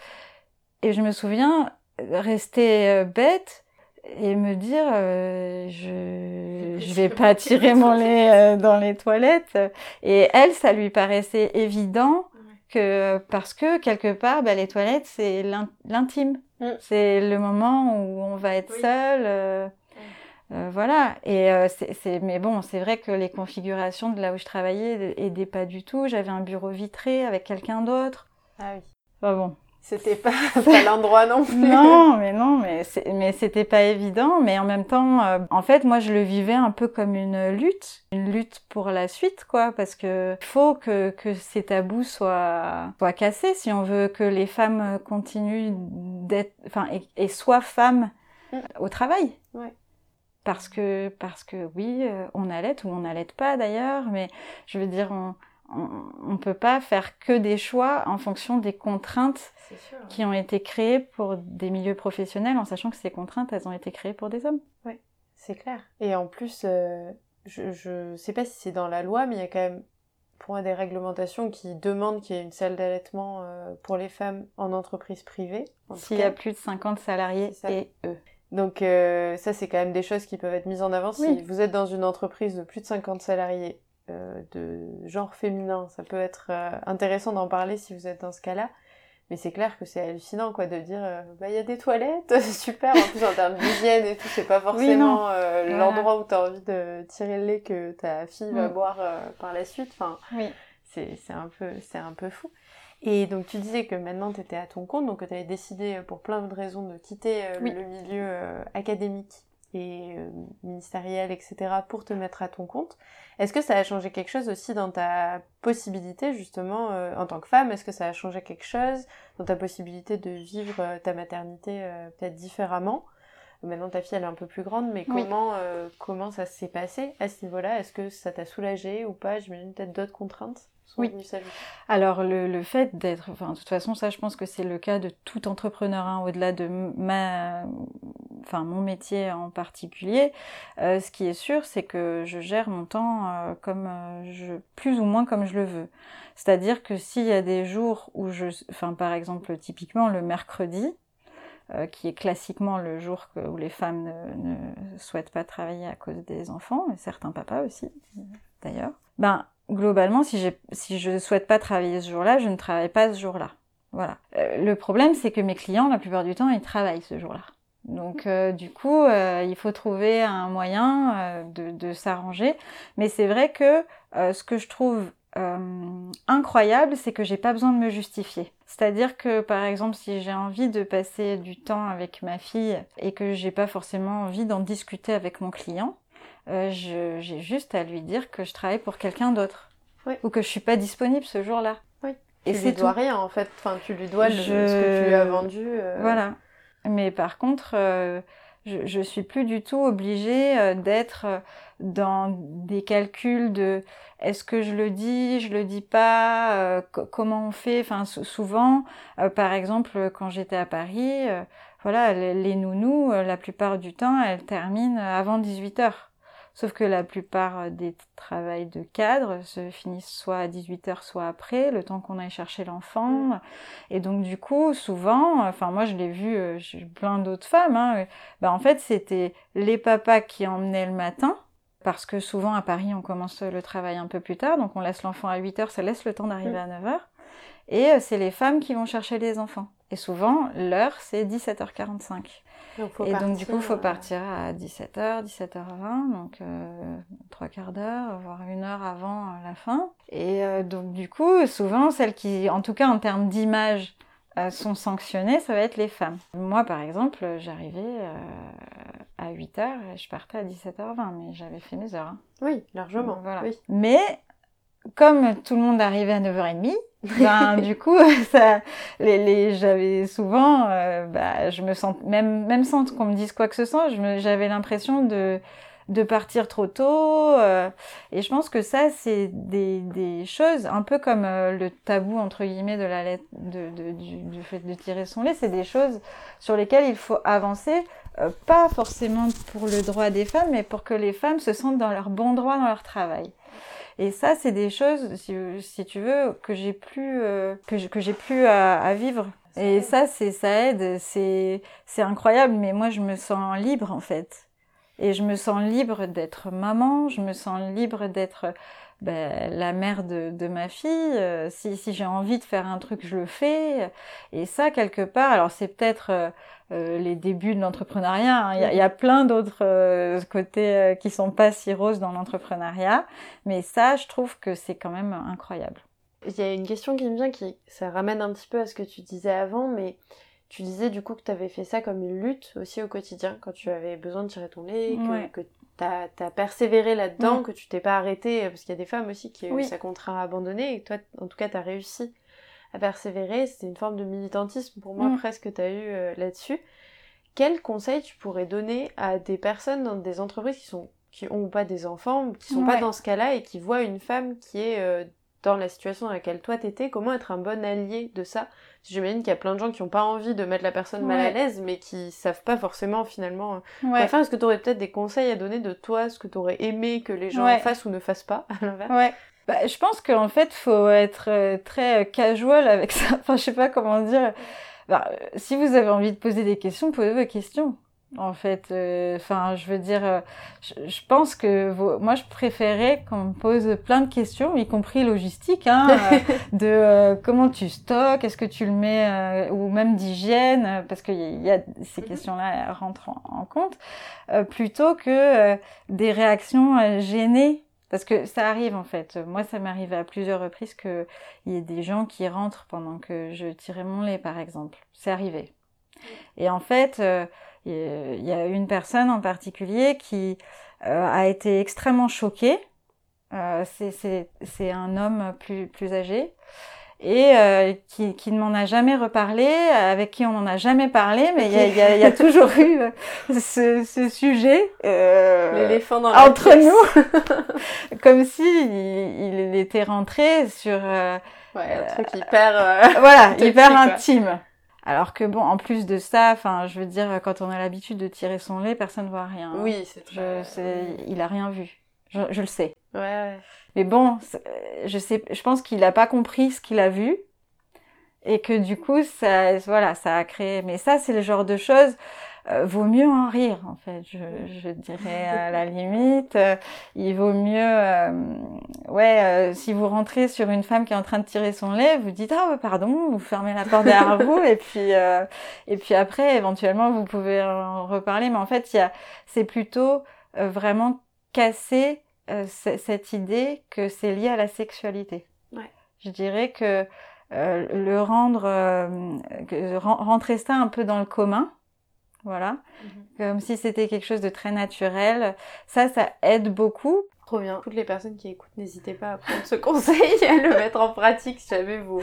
et je me souviens rester euh, bête et me dire euh, je je vais pas tirer mon lait euh, dans les toilettes. Et elle ça lui paraissait évident que parce que quelque part bah, les toilettes c'est l'intime. Mm. c'est le moment où on va être oui. seul euh, mm. euh, voilà. Et euh, c'est mais bon c'est vrai que les configurations de là où je travaillais aidaient pas du tout. J'avais un bureau vitré avec quelqu'un d'autre. Ah oui. Enfin, bon C'était pas, pas l'endroit non plus. Non, mais non, mais mais c'était pas évident. Mais en même temps, euh, en fait, moi, je le vivais un peu comme une lutte, une lutte pour la suite, quoi, parce que faut que que ces tabous soient soient cassés si on veut que les femmes continuent d'être, enfin, et, et soient femmes Mm. au travail. Ouais. Parce que parce que oui, euh, on allait ou on n'allait pas d'ailleurs, mais je veux dire, on on, on peut pas faire que des choix en fonction des contraintes qui ont été créées pour des milieux professionnels, en sachant que ces contraintes, elles ont été créées pour des hommes. C'est clair. Et en plus, euh, je, je sais pas si c'est dans la loi, mais il y a quand même pour moi des réglementations qui demandent qu'il y ait une salle d'allaitement euh, pour les femmes en entreprise privée. en S'il y a plus de 50 salariés et eux. Donc euh, ça, c'est quand même des choses qui peuvent être mises en avant. Si Oui. vous êtes dans une entreprise de plus de 50 salariés de genre féminin, ça peut être euh, intéressant d'en parler si vous êtes dans ce cas-là. Mais c'est clair que c'est hallucinant quoi de dire euh, bah il y a des toilettes, super. En plus en termes d'hygiène et tout, c'est pas forcément euh, Voilà. l'endroit où t'as envie de tirer le lait que ta fille va Mm. boire euh, par la suite. Enfin, Oui. c'est c'est un peu c'est un peu fou. Et donc tu disais que maintenant tu étais à ton compte, donc que tu avais décidé euh, pour plein de raisons de quitter euh, Oui. le milieu euh, académique et euh, ministériel, etc. pour te mettre à ton compte. Est-ce que ça a changé quelque chose aussi dans ta possibilité justement euh, en tant que femme? Est-ce que ça a changé quelque chose dans ta possibilité de vivre euh, ta maternité euh, peut-être différemment? Maintenant ta fille elle est un peu plus grande, mais Oui. comment euh, comment ça s'est passé à ce niveau-là? Est-ce que ça t'a soulagé ou pas? J'imagine peut-être d'autres contraintes sont Oui. s'ajouter. Alors le, le fait d'être, enfin de toute façon ça je pense que c'est le cas de tout entrepreneur, hein, au-delà de ma, enfin mon métier en particulier. Euh, ce qui est sûr c'est que je gère mon temps euh, comme euh, je, plus ou moins comme je le veux. C'est-à-dire que s'il y a des jours où je, enfin par exemple typiquement le mercredi, qui est classiquement le jour où les femmes ne, ne souhaitent pas travailler à cause des enfants, et certains papas aussi d'ailleurs. Ben globalement, si, si je souhaite pas travailler ce jour-là, je ne travaille pas ce jour-là. Voilà. Euh, le problème, c'est que mes clients, la plupart du temps, ils travaillent ce jour-là. Donc, euh, du coup, euh, il faut trouver un moyen euh, de, de s'arranger. Mais c'est vrai que euh, ce que je trouve incroyable, c'est que j'ai pas besoin de me justifier. C'est-à-dire que, par exemple, si j'ai envie de passer du temps avec ma fille et que j'ai pas forcément envie d'en discuter avec mon client, euh, je- j'ai juste à lui dire que je travaille pour quelqu'un d'autre. Oui. Ou que je suis pas disponible ce jour-là. Oui. Et tu c'est lui dois tout. rien en fait. Enfin, tu lui dois le- Je- ce que tu lui as vendu. euh, Voilà. Mais par contre, euh, je, je suis plus du tout obligée euh, d'être euh, dans des calculs de est-ce que je le dis, je le dis pas, euh, co- comment on fait? Enfin, sou- souvent, euh, par exemple, quand j'étais à Paris, euh, voilà, les, les nounous, euh, la plupart du temps, elles terminent avant 18 heures. Sauf que la plupart des travails de cadre se finissent soit à 18h, soit après, le temps qu'on aille chercher l'enfant. Et donc du coup, souvent, enfin moi je l'ai vu, euh, j'ai plein d'autres femmes, hein, euh, bah, en fait c'était les papas qui emmenaient le matin, parce que souvent à Paris on commence le travail un peu plus tard, donc on laisse l'enfant à 8h, ça laisse le temps d'arriver à 9h. Et euh, c'est les femmes qui vont chercher les enfants. Et souvent, l'heure, c'est 17h45. Donc, faut et donc, du coup, il faut partir à 17h, 17h20, donc euh, trois quarts d'heure, voire une heure avant euh, la fin. Et euh, donc, du coup, souvent, celles qui, en tout cas en termes d'image, euh, sont sanctionnées, ça va être les femmes. Moi, par exemple, j'arrivais euh, à 8h et je partais à 17h20, mais j'avais fait mes heures. hein. Oui, largement. Voilà. Oui. Mais comme tout le monde arrivait à 9h30, ben, du coup, ça, les, les, j'avais souvent, euh, bah, je me sens, même, même sans qu'on me dise quoi que ce soit, j'avais l'impression de, de partir trop tôt. euh, et je pense que ça, c'est des, des choses, un peu comme euh, le tabou, entre guillemets, de la lettre, de, de- du, du fait de tirer son lait, c'est des choses sur lesquelles il faut avancer, euh, pas forcément pour le droit des femmes, mais pour que les femmes se sentent dans leur bon droit dans leur travail. Et ça, c'est des choses, si, si tu veux, que j'ai plus, euh, que j'ai- que j'ai plus à, à vivre. Et ça, c'est ça aide, c'est c'est incroyable. Mais moi, je me sens libre en fait. Et je me sens libre d'être maman. Je me sens libre d'être ben, la mère de, de ma fille. Euh, si si j'ai envie de faire un truc, je le fais. Et ça, quelque part, alors c'est peut-être euh, euh, les débuts de l'entrepreneuriat. hein. Il y, a- il y a plein d'autres euh, côtés qui sont pas si roses dans l'entrepreneuriat. Mais ça, je trouve que c'est quand même incroyable. Il y a une question qui me vient qui, ça ramène un petit peu à ce que tu disais avant, mais tu disais du coup que tu avais fait ça comme une lutte aussi au quotidien, quand tu avais besoin de tirer ton lait, que, Ouais. que tu as, persévéré là-dedans, Mm. que tu t'es pas arrêté, parce qu'il y a des femmes aussi qui Oui. ça contraint à abandonner, et toi, en tout cas, tu as réussi à persévérer. C'était une forme de militantisme pour moi Mm. presque que tu as eu euh, là-dessus. Quels conseils tu pourrais donner à des personnes dans des entreprises qui sont qui ont pas des enfants, qui sont pas dans ce cas-là et qui voient une femme qui est euh, dans la situation dans laquelle toi t'étais, comment être un bon allié de ça? J'imagine qu'il y a plein de gens qui ont pas envie de mettre la personne mal à l'aise, mais qui savent pas forcément finalement euh, Ouais. faire. Est-ce que tu aurais peut-être des conseils à donner de toi, ce que tu aurais aimé que les gens Ouais. fassent ou ne fassent pas à l'inverse? Ouais. Bah, je pense qu'en fait, faut être euh, très euh, casual avec ça. Enfin, je sais pas comment dire. Bah, si vous avez envie de poser des questions, posez vos questions. En fait, euh, enfin, je veux dire, euh, je, je pense que vos- moi, je préférais qu'on me pose plein de questions, y compris logistique, hein, euh, de comment tu stockes, est-ce que tu le mets, ou même d'hygiène, parce qu'il y, y a ces Mhm. questions-là rentrent en, en compte, euh, plutôt que euh, des réactions gênées. Parce que ça arrive en fait. Moi, ça m'est arrivé à plusieurs reprises qu'il y ait des gens qui rentrent pendant que je tirais mon lait, par exemple. C'est arrivé. Et en fait, euh, il y a une personne en particulier qui euh, a été extrêmement choquée. Euh, c'est- un homme plus, plus âgé et euh, qui, qui ne m'en a jamais reparlé, avec qui on n'en a jamais parlé, mais il y a, il y a- il y a toujours eu euh, ce, ce sujet euh, L'éléphant dans la entre pièce. nous, comme si il, il était rentré sur euh, Ouais, un truc hyper... euh, voilà hyper intime. Alors que bon, en plus de ça, enfin, je veux dire, quand on a l'habitude de tirer son lait, personne ne voit rien. hein. Oui, c'est Je, très... c'est, il a rien vu. Je, je le sais. Ouais, ouais. Mais bon, je sais, je pense qu'il a pas compris ce qu'il a vu et que du coup, ça, voilà, ça a créé. Mais ça, c'est le genre de choses. Euh, vaut mieux en rire, en fait. Je, je dirais à la limite, euh, il vaut mieux, euh, ouais, euh, si vous rentrez sur une femme qui est en train de tirer son lait, vous dites ah ouais, pardon, vous fermez la porte derrière vous et puis euh, et puis après, éventuellement, vous pouvez en reparler. Mais en fait, il y a, c'est plutôt euh, vraiment casser euh, cette idée que c'est lié à la sexualité. Ouais. Je dirais que euh, le rendre, euh, que ren- rentrer ça un peu dans le commun, voilà, Mhm. comme si c'était quelque chose de très naturel, ça, ça aide beaucoup. Trop bien. Toutes les personnes qui écoutent, n'hésitez pas à prendre ce conseil et à le mettre en pratique si jamais vous,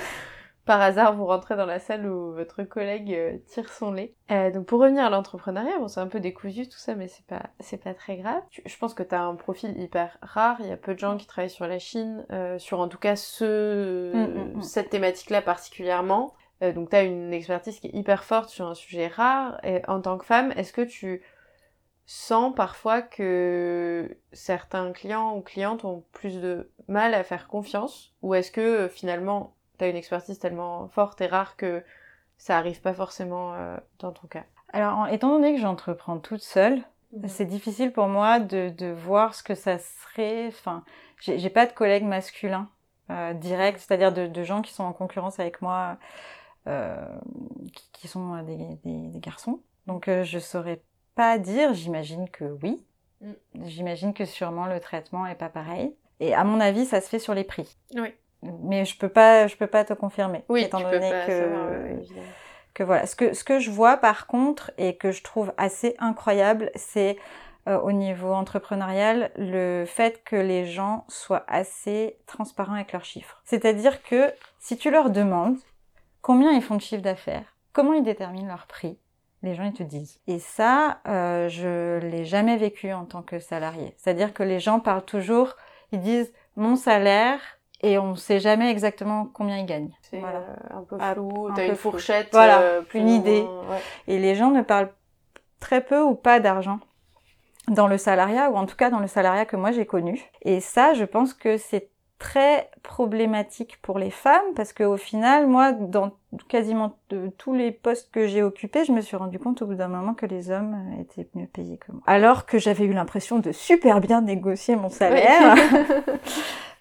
par hasard, vous rentrez dans la salle où votre collègue euh, tire son lait. Euh, donc pour revenir à l'entrepreneuriat, bon c'est un peu décousu tout ça, mais c'est pas c'est pas très grave. Je pense que tu as un profil hyper rare. Il y a peu de gens qui travaillent sur la Chine, euh, sur en tout cas ce Mm, mm, mm. cette thématique-là particulièrement. Euh, donc tu as une expertise qui est hyper forte sur un sujet rare. Et en tant que femme, est-ce que tu sens parfois que certains clients ou clientes ont plus de mal à faire confiance? Ou est-ce que euh, finalement tu as une expertise tellement forte et rare que ça arrive pas forcément euh, dans ton cas? Alors, en- étant donné que j'entreprends toute seule, c'est difficile pour moi de, de voir ce que ça serait. Enfin, j'ai pas de collègues masculins euh, directs, c'est-à-dire de, de gens qui sont en concurrence avec moi, qui, qui sont euh, des, des- des garçons. Donc, euh, je saurais pas dire. J'imagine que oui. Mm. J'imagine que sûrement le traitement est pas pareil. Et à mon avis, ça se fait sur les prix. Oui. Mais je peux pas, je peux pas te confirmer. Oui, étant donné que savoir, que voilà. Ce que, ce que je vois par contre et que je trouve assez incroyable, c'est euh, au niveau entrepreneurial le fait que les gens soient assez transparents avec leurs chiffres. C'est-à-dire que si tu leur demandes combien ils font de chiffre d'affaires, comment ils déterminent leur prix, les gens ils te disent. Et ça, euh, je l'ai jamais vécu en tant que salarié. C'est-à-dire que les gens parlent toujours, ils disent mon salaire et on sait jamais exactement combien ils gagnent. C'est Voilà. euh, un peu Ah, flou, t'as une fourchette, Voilà, euh, plus une idée. ouais. Et les gens ne parlent très peu ou pas d'argent dans le salariat, ou en tout cas dans le salariat que moi j'ai connu. Et ça, je pense que c'est très problématique pour les femmes, parce qu'au final, moi, dans quasiment tous les postes que j'ai occupés, je me suis rendu compte au bout d'un moment que les hommes euh, étaient mieux payés que moi. Alors que j'avais eu l'impression de super bien négocier mon salaire.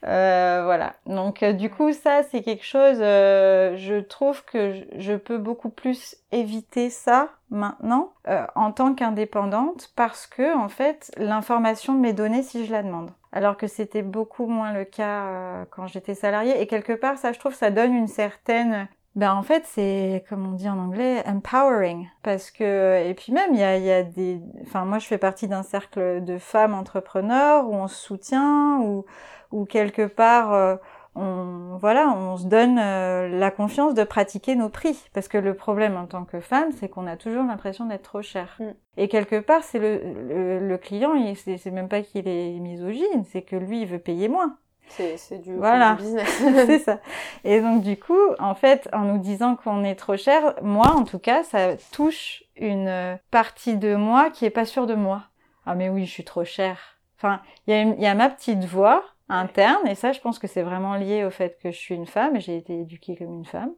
Euh, voilà. Donc euh, du coup, ça c'est quelque chose. euh, je trouve que je, je peux beaucoup plus éviter ça maintenant euh, en tant qu'indépendante parce que en fait, l'information m'est donnée si je la demande. Alors que c'était beaucoup moins le cas euh, quand j'étais salariée. Et quelque part, ça, je trouve, ça donne une certaine ben en fait c'est comme on dit en anglais empowering parce que et puis même il y a, y a des enfin moi je fais partie d'un cercle de femmes entrepreneurs où on se soutient où où quelque part euh, on voilà on se donne euh, la confiance de pratiquer nos prix parce que le problème en tant que femme c'est qu'on a toujours l'impression d'être trop cher Mm. et quelque part c'est le, le le client il c'est c'est même pas qu'il est misogyne c'est que lui il veut payer moins C'est c'est du, Voilà. du business. c'est ça. Et donc du coup, en fait, en nous disant qu'on est trop cher, moi en tout cas, ça touche une partie de moi qui est pas sûre de moi. Ah mais oui, je suis trop chère. Enfin, il y, a y a ma petite voix interne, et ça, je pense que c'est vraiment lié au fait que je suis une femme, et j'ai été éduquée comme une femme,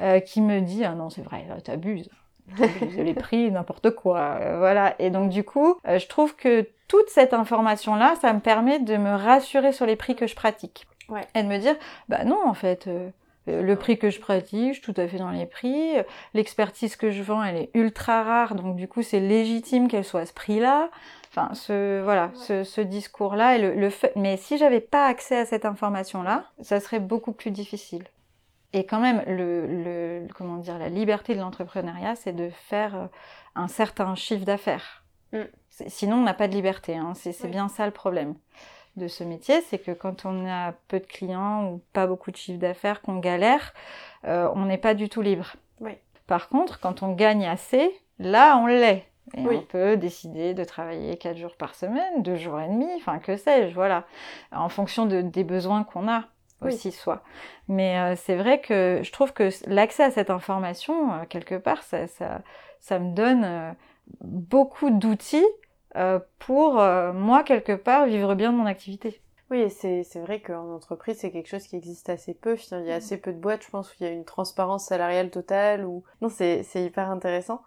euh, qui me dit ah non c'est vrai, là, t'abuses. T'abuses les prix, n'importe quoi, euh, voilà. Et donc du coup, euh, je trouve que toute cette information-là, ça me permet de me rassurer sur les prix que je pratique. Ouais. Et de me dire, bah non, en fait, euh, le prix que je pratique, je suis tout à fait dans les prix. L'expertise que je vends, elle est ultra rare, donc du coup, c'est légitime qu'elle soit à ce prix-là. Enfin, ce voilà, ce, ce discours-là et le, le fait. Mais si j'avais pas accès à cette information-là, ça serait beaucoup plus difficile. Et quand même, le, le comment dire, la liberté de l'entrepreneuriat, c'est de faire euh, un certain chiffre d'affaires. Mm. Sinon, on n'a pas de liberté. Hein. C'est c'est Oui. bien ça le problème de ce métier, c'est que quand on a peu de clients ou pas beaucoup de chiffre d'affaires, qu'on galère, euh, on n'est pas du tout libre. Oui. Par contre, quand on gagne assez, là, on l'est. Et Oui. on peut décider de travailler quatre jours par semaine, deux jours et demi, enfin que sais-je, voilà, en fonction de, des besoins qu'on a Oui. aussi soit. Mais euh, c'est vrai que je trouve que l'accès à cette information, euh, quelque part, ça, ça, ça me donne euh, beaucoup d'outils pour moi, quelque part, vivre bien de mon activité. Oui, c'est vrai qu'en entreprise, c'est quelque chose qui existe assez peu. Il y a assez peu de boîtes, je pense, où il y a une transparence salariale totale. Ou... Non, c'est c'est hyper intéressant.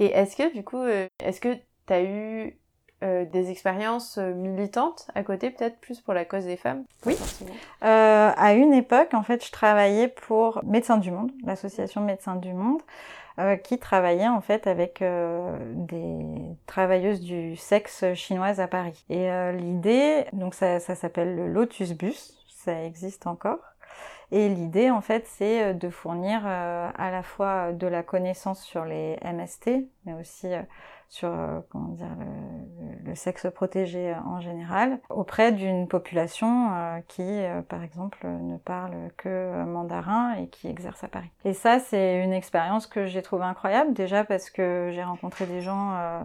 Et est-ce que, du coup, euh, est-ce que tu as eu euh, des expériences euh, militantes à côté, peut-être plus pour la cause des femmes? Oui. Euh, à une époque, en fait, je travaillais pour Médecins du Monde, l'association Médecins du Monde, euh, qui travaillait en fait avec euh, des travailleuses du sexe chinoises à Paris. Et euh, l'idée, donc ça, ça s'appelle le Lotus Bus, ça existe encore. Et l'idée, en fait, c'est euh, de fournir euh, à la fois de la connaissance sur les MST, mais aussi euh, sur euh, comment dire le, sexe protégé euh, en général auprès d'une population euh, qui, euh, par exemple, ne parle que euh, mandarin et qui exerce à Paris. Et ça, c'est une expérience que j'ai trouvée incroyable, déjà parce que j'ai rencontré des gens euh,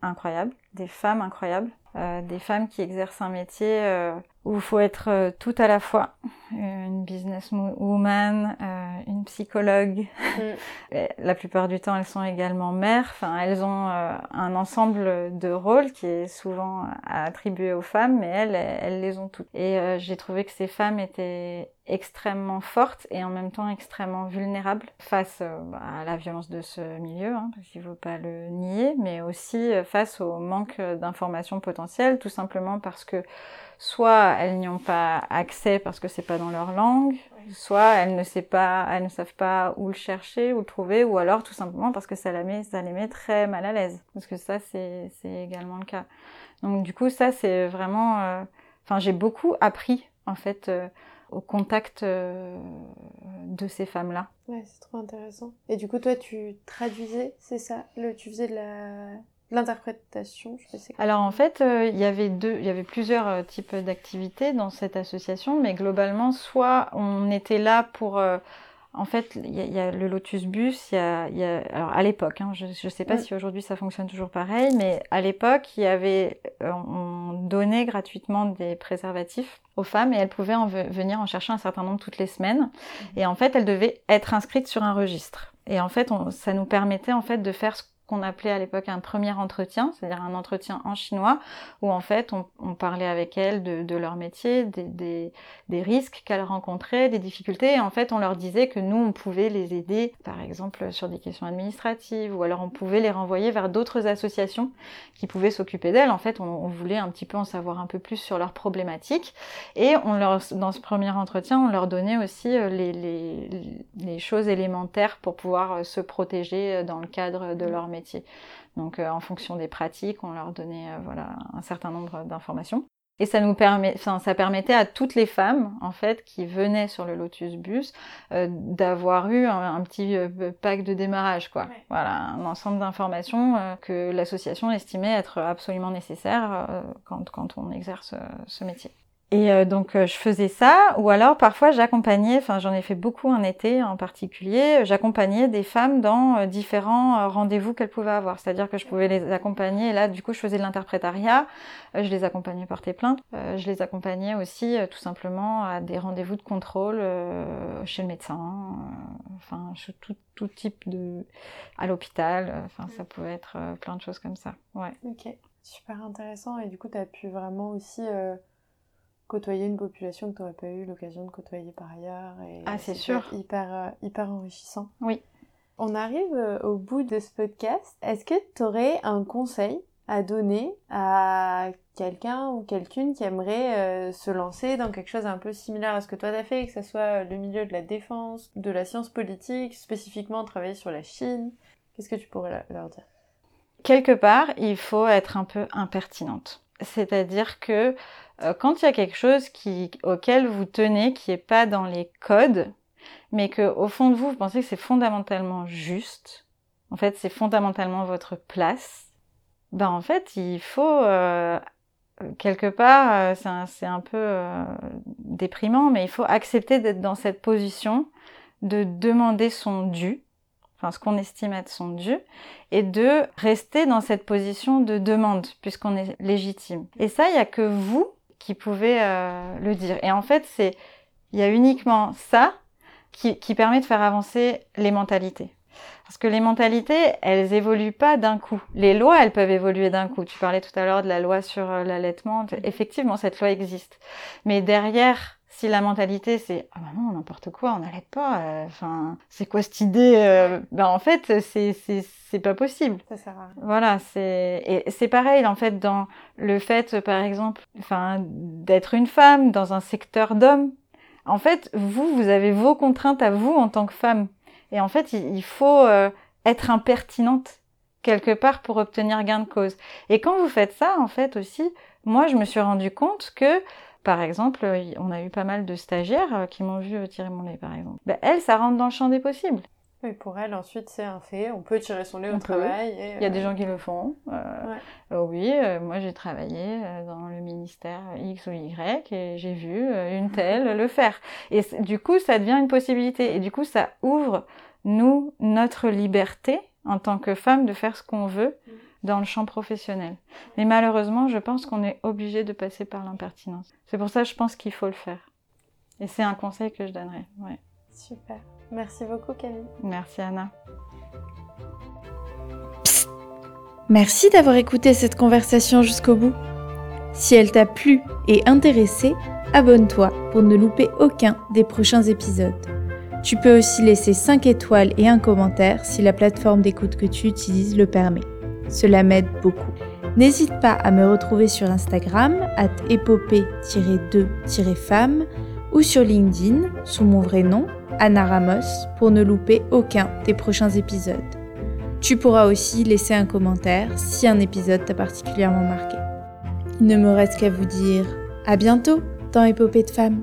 incroyables, des femmes incroyables, euh, des femmes qui exercent un métier euh, où il faut être euh, tout à la fois une businesswoman, euh, une psychologue. Et la plupart du temps, elles sont également mères. Enfin, elles ont euh, un ensemble de rôles qui est souvent attribué aux femmes, mais elles, elles les ont toutes. Et euh, j'ai trouvé que ces femmes étaient extrêmement fortes et en même temps extrêmement vulnérables face euh, à la violence de ce milieu, hein, parce qu'il ne faut pas le nier, mais aussi euh, face au manque d'informations potentielles, tout simplement parce que soit elles n'y ont pas accès parce que c'est pas dans leur langue, soit elles ne savent pas, elles ne savent pas où le chercher, où le trouver, ou alors tout simplement parce que ça, la met, ça les met très mal à l'aise. Parce que ça, c'est également le cas. Donc du coup, ça, c'est vraiment... euh, Enfin, j'ai beaucoup appris, en fait, euh, au contact euh, de ces femmes-là. Ouais, c'est trop intéressant. Et du coup, toi, tu traduisais, c'est ça? Le, Tu faisais de la l'interprétation, je sais Alors en fait, euh, il y avait deux, il y avait plusieurs euh, types d'activités dans cette association, mais globalement, soit on était là pour, euh, en fait, il y, a- il y a le Lotus Bus, il y a, y a- alors à l'époque, hein, je ne sais pas Mm. si aujourd'hui ça fonctionne toujours pareil, mais à l'époque, il y avait, euh, on donnait gratuitement des préservatifs aux femmes et elles pouvaient en ve- venir en chercher un certain nombre toutes les semaines. Et en fait, elles devaient être inscrites sur un registre. Et en fait, on- ça nous permettait en fait de faire ce qu'on appelait à l'époque un premier entretien, c'est-à-dire un entretien en chinois, où en fait on, on parlait avec elles de, de leur métier, des, des, des risques qu'elles rencontraient, des difficultés, et en fait on leur disait que nous on pouvait les aider, par exemple sur des questions administratives, ou alors on pouvait les renvoyer vers d'autres associations qui pouvaient s'occuper d'elles. En fait on, on, voulait un petit peu en savoir un peu plus sur leurs problématiques, et on leur, dans ce premier entretien on leur donnait aussi euh, les, les, les choses élémentaires pour pouvoir euh, se protéger euh, dans le cadre de leur métier. Donc euh, en fonction des pratiques, on leur donnait euh, voilà un certain nombre d'informations. Et ça nous permet, enfin, ça permettait à toutes les femmes, en fait, qui venaient sur le Lotus Bus, euh, d'avoir eu un, un, petit pack de démarrage, quoi. Ouais. Voilà, un ensemble d'informations euh, que l'association estimait être absolument nécessaire quand, quand on exerce ce métier. Et euh, donc euh, je faisais ça, ou alors parfois j'accompagnais, enfin j'en ai fait beaucoup un été en particulier, j'accompagnais des femmes dans euh, différents rendez-vous qu'elles pouvaient avoir. C'est-à-dire que je pouvais les accompagner, et là du coup je faisais de l'interprétariat, je les accompagnais porter plainte, je les accompagnais aussi tout simplement à des rendez-vous de contrôle chez le médecin, enfin tout, tout type de... à l'hôpital, enfin ça pouvait être plein de choses comme ça. Ouais. Ok, super intéressant, et du coup tu as pu vraiment aussi côtoyer une population que tu n'aurais pas eu l'occasion de côtoyer par ailleurs. Et ah, c'est sûr. Hyper, euh, hyper enrichissant. Oui. On arrive euh, au bout de ce podcast. Est-ce que tu aurais un conseil à donner à quelqu'un ou quelqu'une qui aimerait euh, se lancer dans quelque chose un peu similaire à ce que toi t'as fait, que ce soit le milieu de la défense, de la science politique, spécifiquement travailler sur la Chine? Qu'est-ce que tu pourrais leur dire? Quelque part, il faut être un peu impertinente. C'est-à-dire que quand il y a quelque chose qui, auquel vous tenez, qui n'est pas dans les codes, mais que au fond de vous, vous pensez que c'est fondamentalement juste, en fait, c'est fondamentalement votre place, ben en fait, il faut euh, quelque part, euh, c'est un, un, peu euh, déprimant, mais il faut accepter d'être dans cette position de demander son dû, enfin ce qu'on estime être son dû, et de rester dans cette position de demande, puisqu'on est légitime. Et ça, il n'y a que vous qui pouvait euh, le dire. Et en fait, c'est il y a uniquement ça qui, qui, permet de faire avancer les mentalités. Parce que les mentalités, elles évoluent pas d'un coup. Les lois, elles peuvent évoluer d'un coup. Tu parlais tout à l'heure de la loi sur euh, l'allaitement. Effectivement, cette loi existe. Mais derrière, si la mentalité c'est ah bah non n'importe quoi on n'allait pas enfin euh, c'est quoi cette idée euh, ben en fait c'est c'est c'est pas possible. Ça sert à rien. voilà c'est et c'est pareil en fait dans le fait par exemple enfin d'être une femme dans un secteur d'hommes. En fait vous vous avez vos contraintes à vous en tant que femme. Et en fait il, il faut euh, être impertinente quelque part pour obtenir gain de cause. Et quand vous faites ça en fait aussi moi je me suis rendu compte que par exemple, on a eu pas mal de stagiaires qui m'ont vu tirer mon lait, par exemple. Ben, elle, ça rentre dans le champ des possibles. Oui, pour elle, ensuite, c'est un fait. On peut tirer son lait on au peut. travail. Et, Il y a euh... des gens qui le font. Euh, ouais. euh, oui, moi, j'ai travaillé euh, dans le ministère X ou Y et j'ai vu euh, une telle le faire. Et du coup, ça devient une possibilité. Et du coup, ça ouvre, nous, notre liberté en tant que femme de faire ce qu'on veut. Mmh dans le champ professionnel. Mais malheureusement, je pense qu'on est obligé de passer par l'impertinence. C'est pour ça que je pense qu'il faut le faire. Et c'est un conseil que je donnerais. Ouais. Super. Merci beaucoup, Camille. Merci, Anna. Psst. Merci d'avoir écouté cette conversation jusqu'au bout. Si elle t'a plu et intéressé, abonne-toi pour ne louper aucun des prochains épisodes. Tu peux aussi laisser 5 étoiles et un commentaire si la plateforme d'écoute que tu utilises le permet. Cela m'aide beaucoup. N'hésite pas à me retrouver sur Instagram, at épopée-2-femme, ou sur LinkedIn, sous mon vrai nom, Anna Ramos, pour ne louper aucun des prochains épisodes. Tu pourras aussi laisser un commentaire si un épisode t'a particulièrement marqué. Il ne me reste qu'à vous dire à bientôt dans Épopée de femmes.